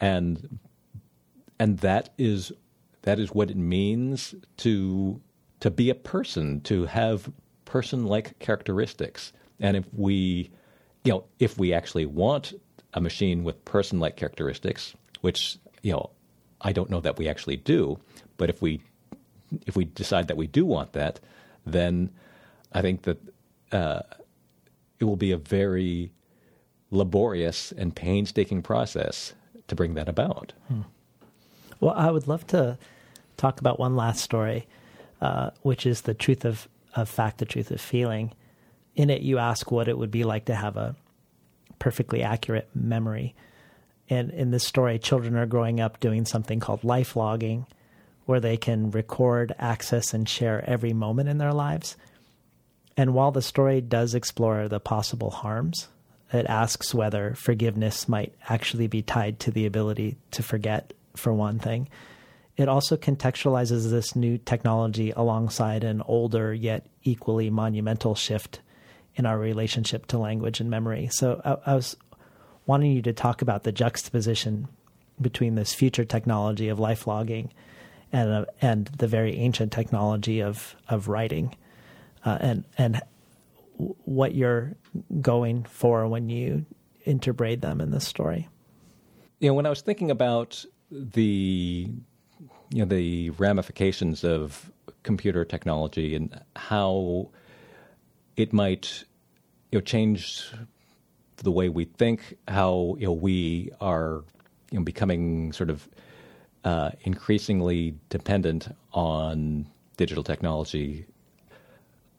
and and that is that is what it means to to be a person, to have person-like characteristics. And if we, you know, if we actually want a machine with person-like characteristics, which you know, I don't know that we actually do, but if we if we decide that we do want that, then I think that uh, it will be a very laborious and painstaking process to bring that about. Hmm. Well, I would love to talk about one last story, uh, which is the truth of, of fact, the truth of feeling. In it, you ask what it would be like to have a perfectly accurate memory. And in this story, children are growing up doing something called life logging, where they can record, access, and share every moment in their lives. And while the story does explore the possible harms, it asks whether forgiveness might actually be tied to the ability to forget, for one thing. It also contextualizes this new technology alongside an older yet equally monumental shift in our relationship to language and memory. So I, I was wanting you to talk about the juxtaposition between this future technology of life logging and uh, and the very ancient technology of of writing, uh, and and what you're going for when you interbraid them in this story. You know, when I was thinking about the you know the ramifications of computer technology and how it might you know change the way we think, how you know we are you know becoming sort of uh, increasingly dependent on digital technology.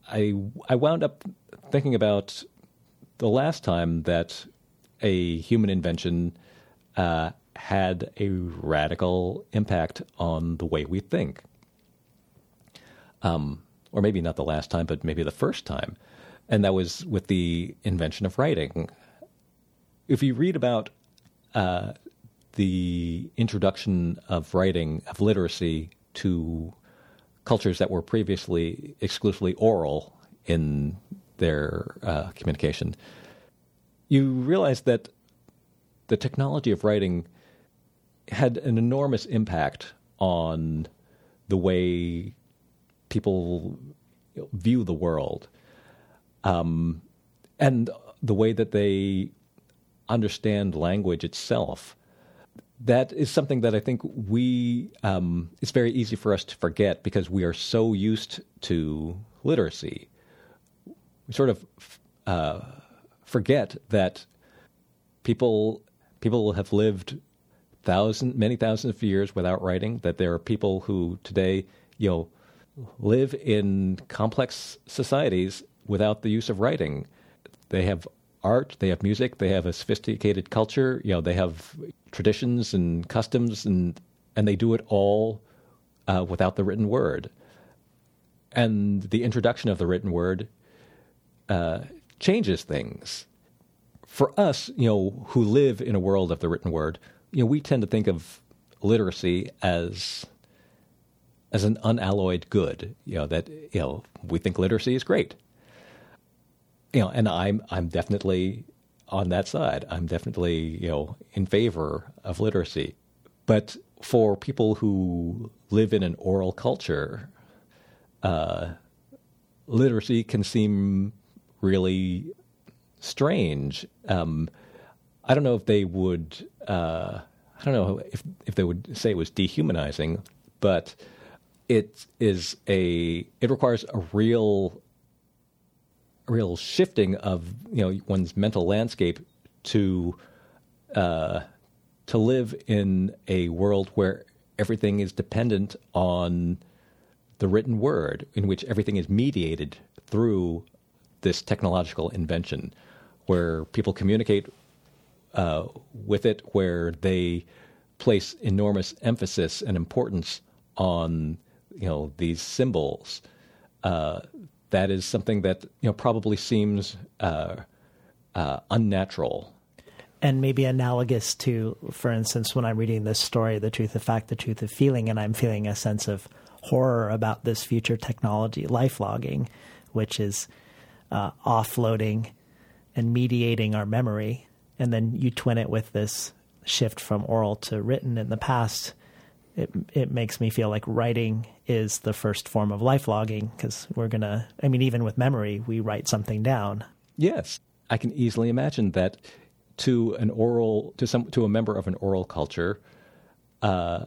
I I wound up thinking about the last time that a human invention uh, had a radical impact on the way we think. Um, or maybe not the last time, but maybe the first time. And that was with the invention of writing. If you read about uh, the introduction of writing, of literacy to cultures that were previously exclusively oral in their uh, communication, you realize that the technology of writing had an enormous impact on the way people view the world. Um, and the way that they understand language itself. That is something that I think we, um, it's very easy for us to forget because we are so used to literacy. We sort of uh, forget that people people have lived thousand many thousands of years without writing. That there are people who today, you know, live in complex societies without the use of writing. They have art, they have music, they have a sophisticated culture. You know, they have traditions and customs, and and they do it all uh, without the written word. And the introduction of the written word uh, changes things. For us, you know, who live in a world of the written word, you know, we tend to think of literacy as as an unalloyed good. You know that you know we think literacy is great. You know, and I'm I'm definitely on that side. I'm definitely you know in favor of literacy, but for people who live in an oral culture, uh, literacy can seem really strange. Um, I don't know if they would. Uh, I don't know if if they would say it was dehumanizing, but it is a. It requires a real, a real shifting of you know one's mental landscape to uh, to live in a world where everything is dependent on the written word, in which everything is mediated through this technological invention, where people communicate uh, with it, where they place enormous emphasis and importance on you know these symbols. Uh, that is something that you know probably seems uh, uh, unnatural. And maybe analogous to, for instance, when I'm reading this story, The Truth of Fact, The Truth of Feeling, and I'm feeling a sense of horror about this future technology, life logging, which is uh, offloading and mediating our memory. And then you twin it with this shift from oral to written in the past. It, it makes me feel like writing is the first form of life logging because we're to, I mean, even with memory, we write something down. Yes. I can easily imagine that to an oral, to some, to a member of an oral culture, uh,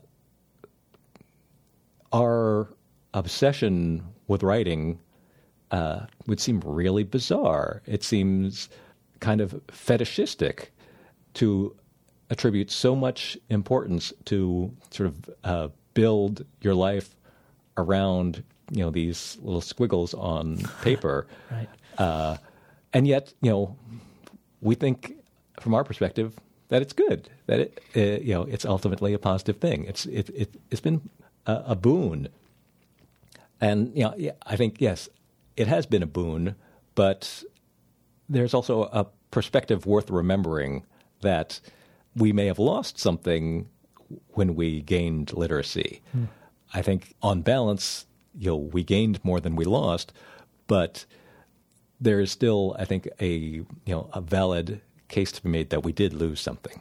our obsession with writing uh, would seem really bizarre. It seems kind of fetishistic to attribute so much importance to sort of uh, build your life around you know these little squiggles on [LAUGHS] paper, right? Uh, and yet, you know, we think from our perspective that it's good, that it, uh, you know, it's ultimately a positive thing. It's it, it has been a, a boon, and you know, yeah, I think yes, it has been a boon, but there's also a perspective worth remembering that we may have lost something when we gained literacy. Hmm. I think on balance, you know, we gained more than we lost, but there is still, I think, a you know a valid case to be made that we did lose something.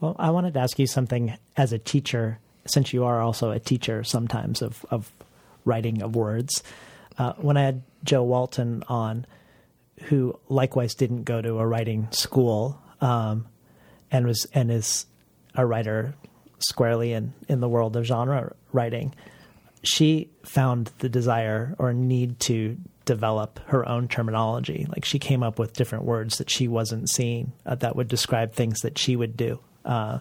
Well, I wanted to ask you something as a teacher, since you are also a teacher sometimes of of writing of words. Uh, when I had Jo Walton on, who likewise didn't go to a writing school um, and was and is a writer squarely in, in the world of genre writing, she found the desire or need to develop her own terminology. Like she came up with different words that she wasn't seeing uh, that would describe things that she would do. Uh,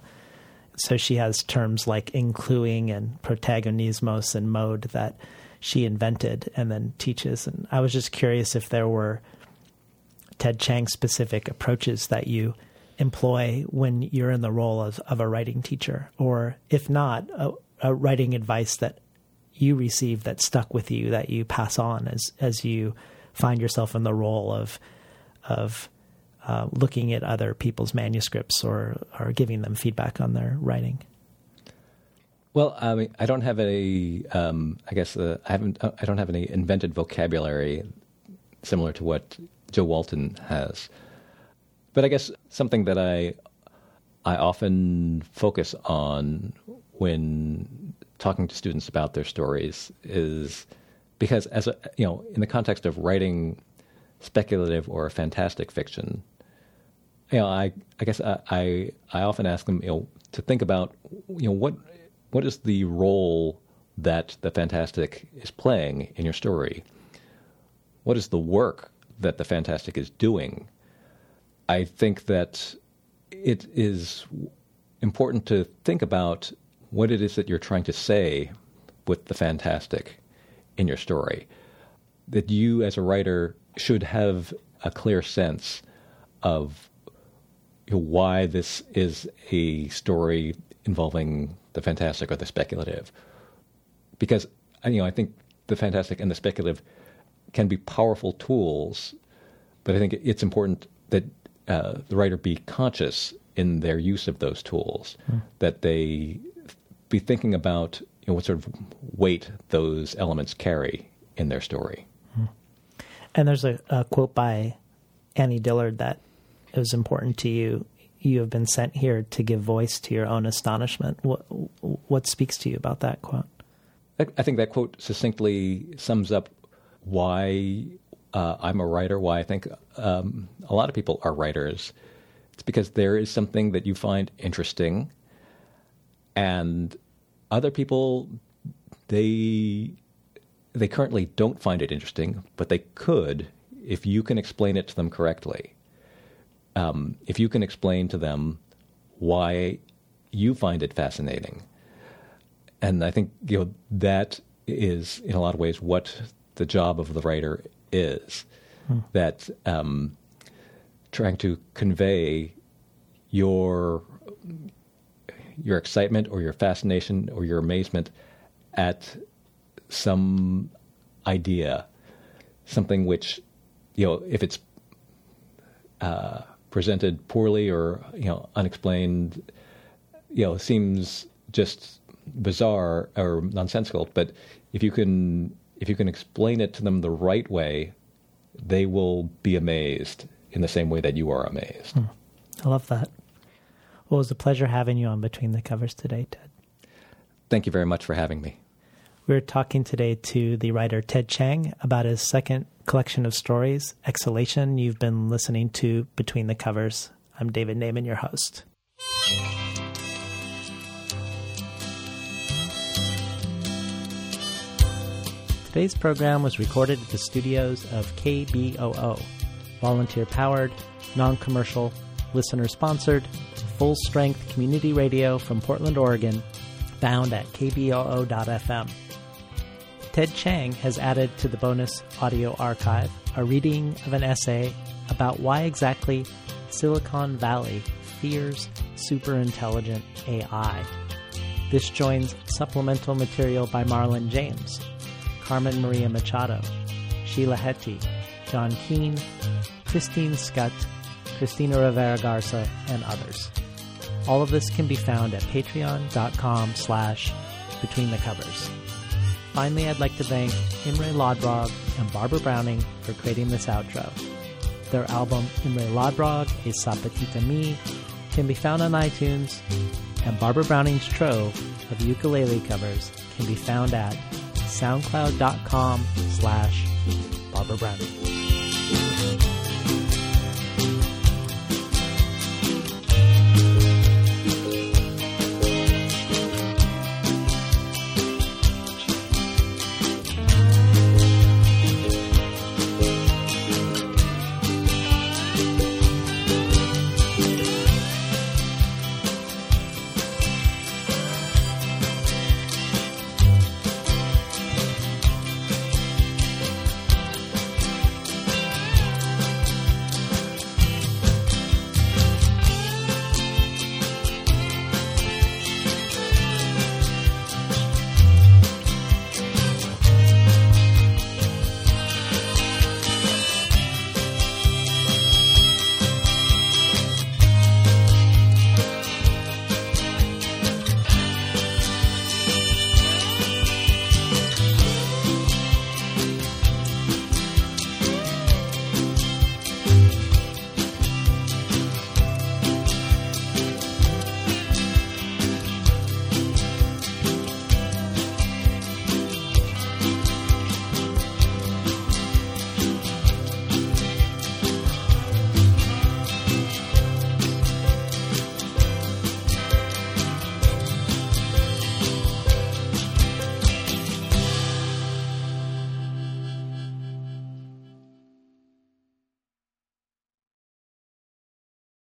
so she has terms like incluing and protagonismos and mode that she invented and then teaches. And I was just curious if there were Ted Chiang specific approaches that you employ when you're in the role of, of a writing teacher, or if not, a, a writing advice that you receive that stuck with you that you pass on as as you find yourself in the role of of uh, looking at other people's manuscripts or or giving them feedback on their writing. Well, I mean, I don't have any. Um, I guess uh, I haven't. Uh, I don't have any invented vocabulary similar to what Jo Walton has. But I guess something that I I often focus on when talking to students about their stories is because as a you know in the context of writing speculative or fantastic fiction, you know, I I guess I, I I often ask them, you know, to think about, you know, what what is the role that the fantastic is playing in your story? What is the work that the fantastic is doing? I think that it is important to think about what it is that you're trying to say with the fantastic in your story. That you, as a writer, should have a clear sense of why this is a story involving the fantastic or the speculative. Because you know, I think the fantastic and the speculative can be powerful tools, but I think it's important that uh, the writer be conscious in their use of those tools, mm. that they be thinking about you know, what sort of weight those elements carry in their story. Mm. And there's a, a quote by Annie Dillard that is important to you. You have been sent here to give voice to your own astonishment. What, what speaks to you about that quote? I think that quote succinctly sums up why uh, I'm a writer, why I think um, a lot of people are writers. It's because there is something that you find interesting, and other people they they currently don't find it interesting, but they could if you can explain it to them correctly. Um, if you can explain to them why you find it fascinating, and I think you know that is in a lot of ways what the job of the writer is. Hmm. That um, trying to convey your your excitement or your fascination or your amazement at some idea, something which, you know, if it's uh, presented poorly or you know unexplained, you know, seems just bizarre or nonsensical. But if you can if you can explain it to them the right way, they will be amazed in the same way that you are amazed. Hmm. I love that. Well, it was a pleasure having you on Between the Covers today, Ted. Thank you very much for having me. We're talking today to the writer Ted Chiang about his second collection of stories, Exhalation. You've been listening to Between the Covers. I'm David Naimon, your host. Today's program was recorded at the studios of KBOO, volunteer powered, non commercial, listener sponsored, full strength community radio from Portland, Oregon, found at kboo.fm. Ted Chiang has added to the bonus audio archive a reading of an essay about why exactly Silicon Valley fears superintelligent AI. This joins supplemental material by Marlon James Carmen Maria Machado, Sheila Heti, John Keene, Christine Schutt, Christina Rivera Garza, and others. All of this can be found at patreon.com slash between the covers. Finally, I'd like to thank Imre Lodbrog and Barbara Browning for creating this outro. Their album Imre Lodbrog, A Sapatita Me, can be found on iTunes, and Barbara Browning's trove of ukulele covers can be found at soundcloud.com slash Barbara Browning.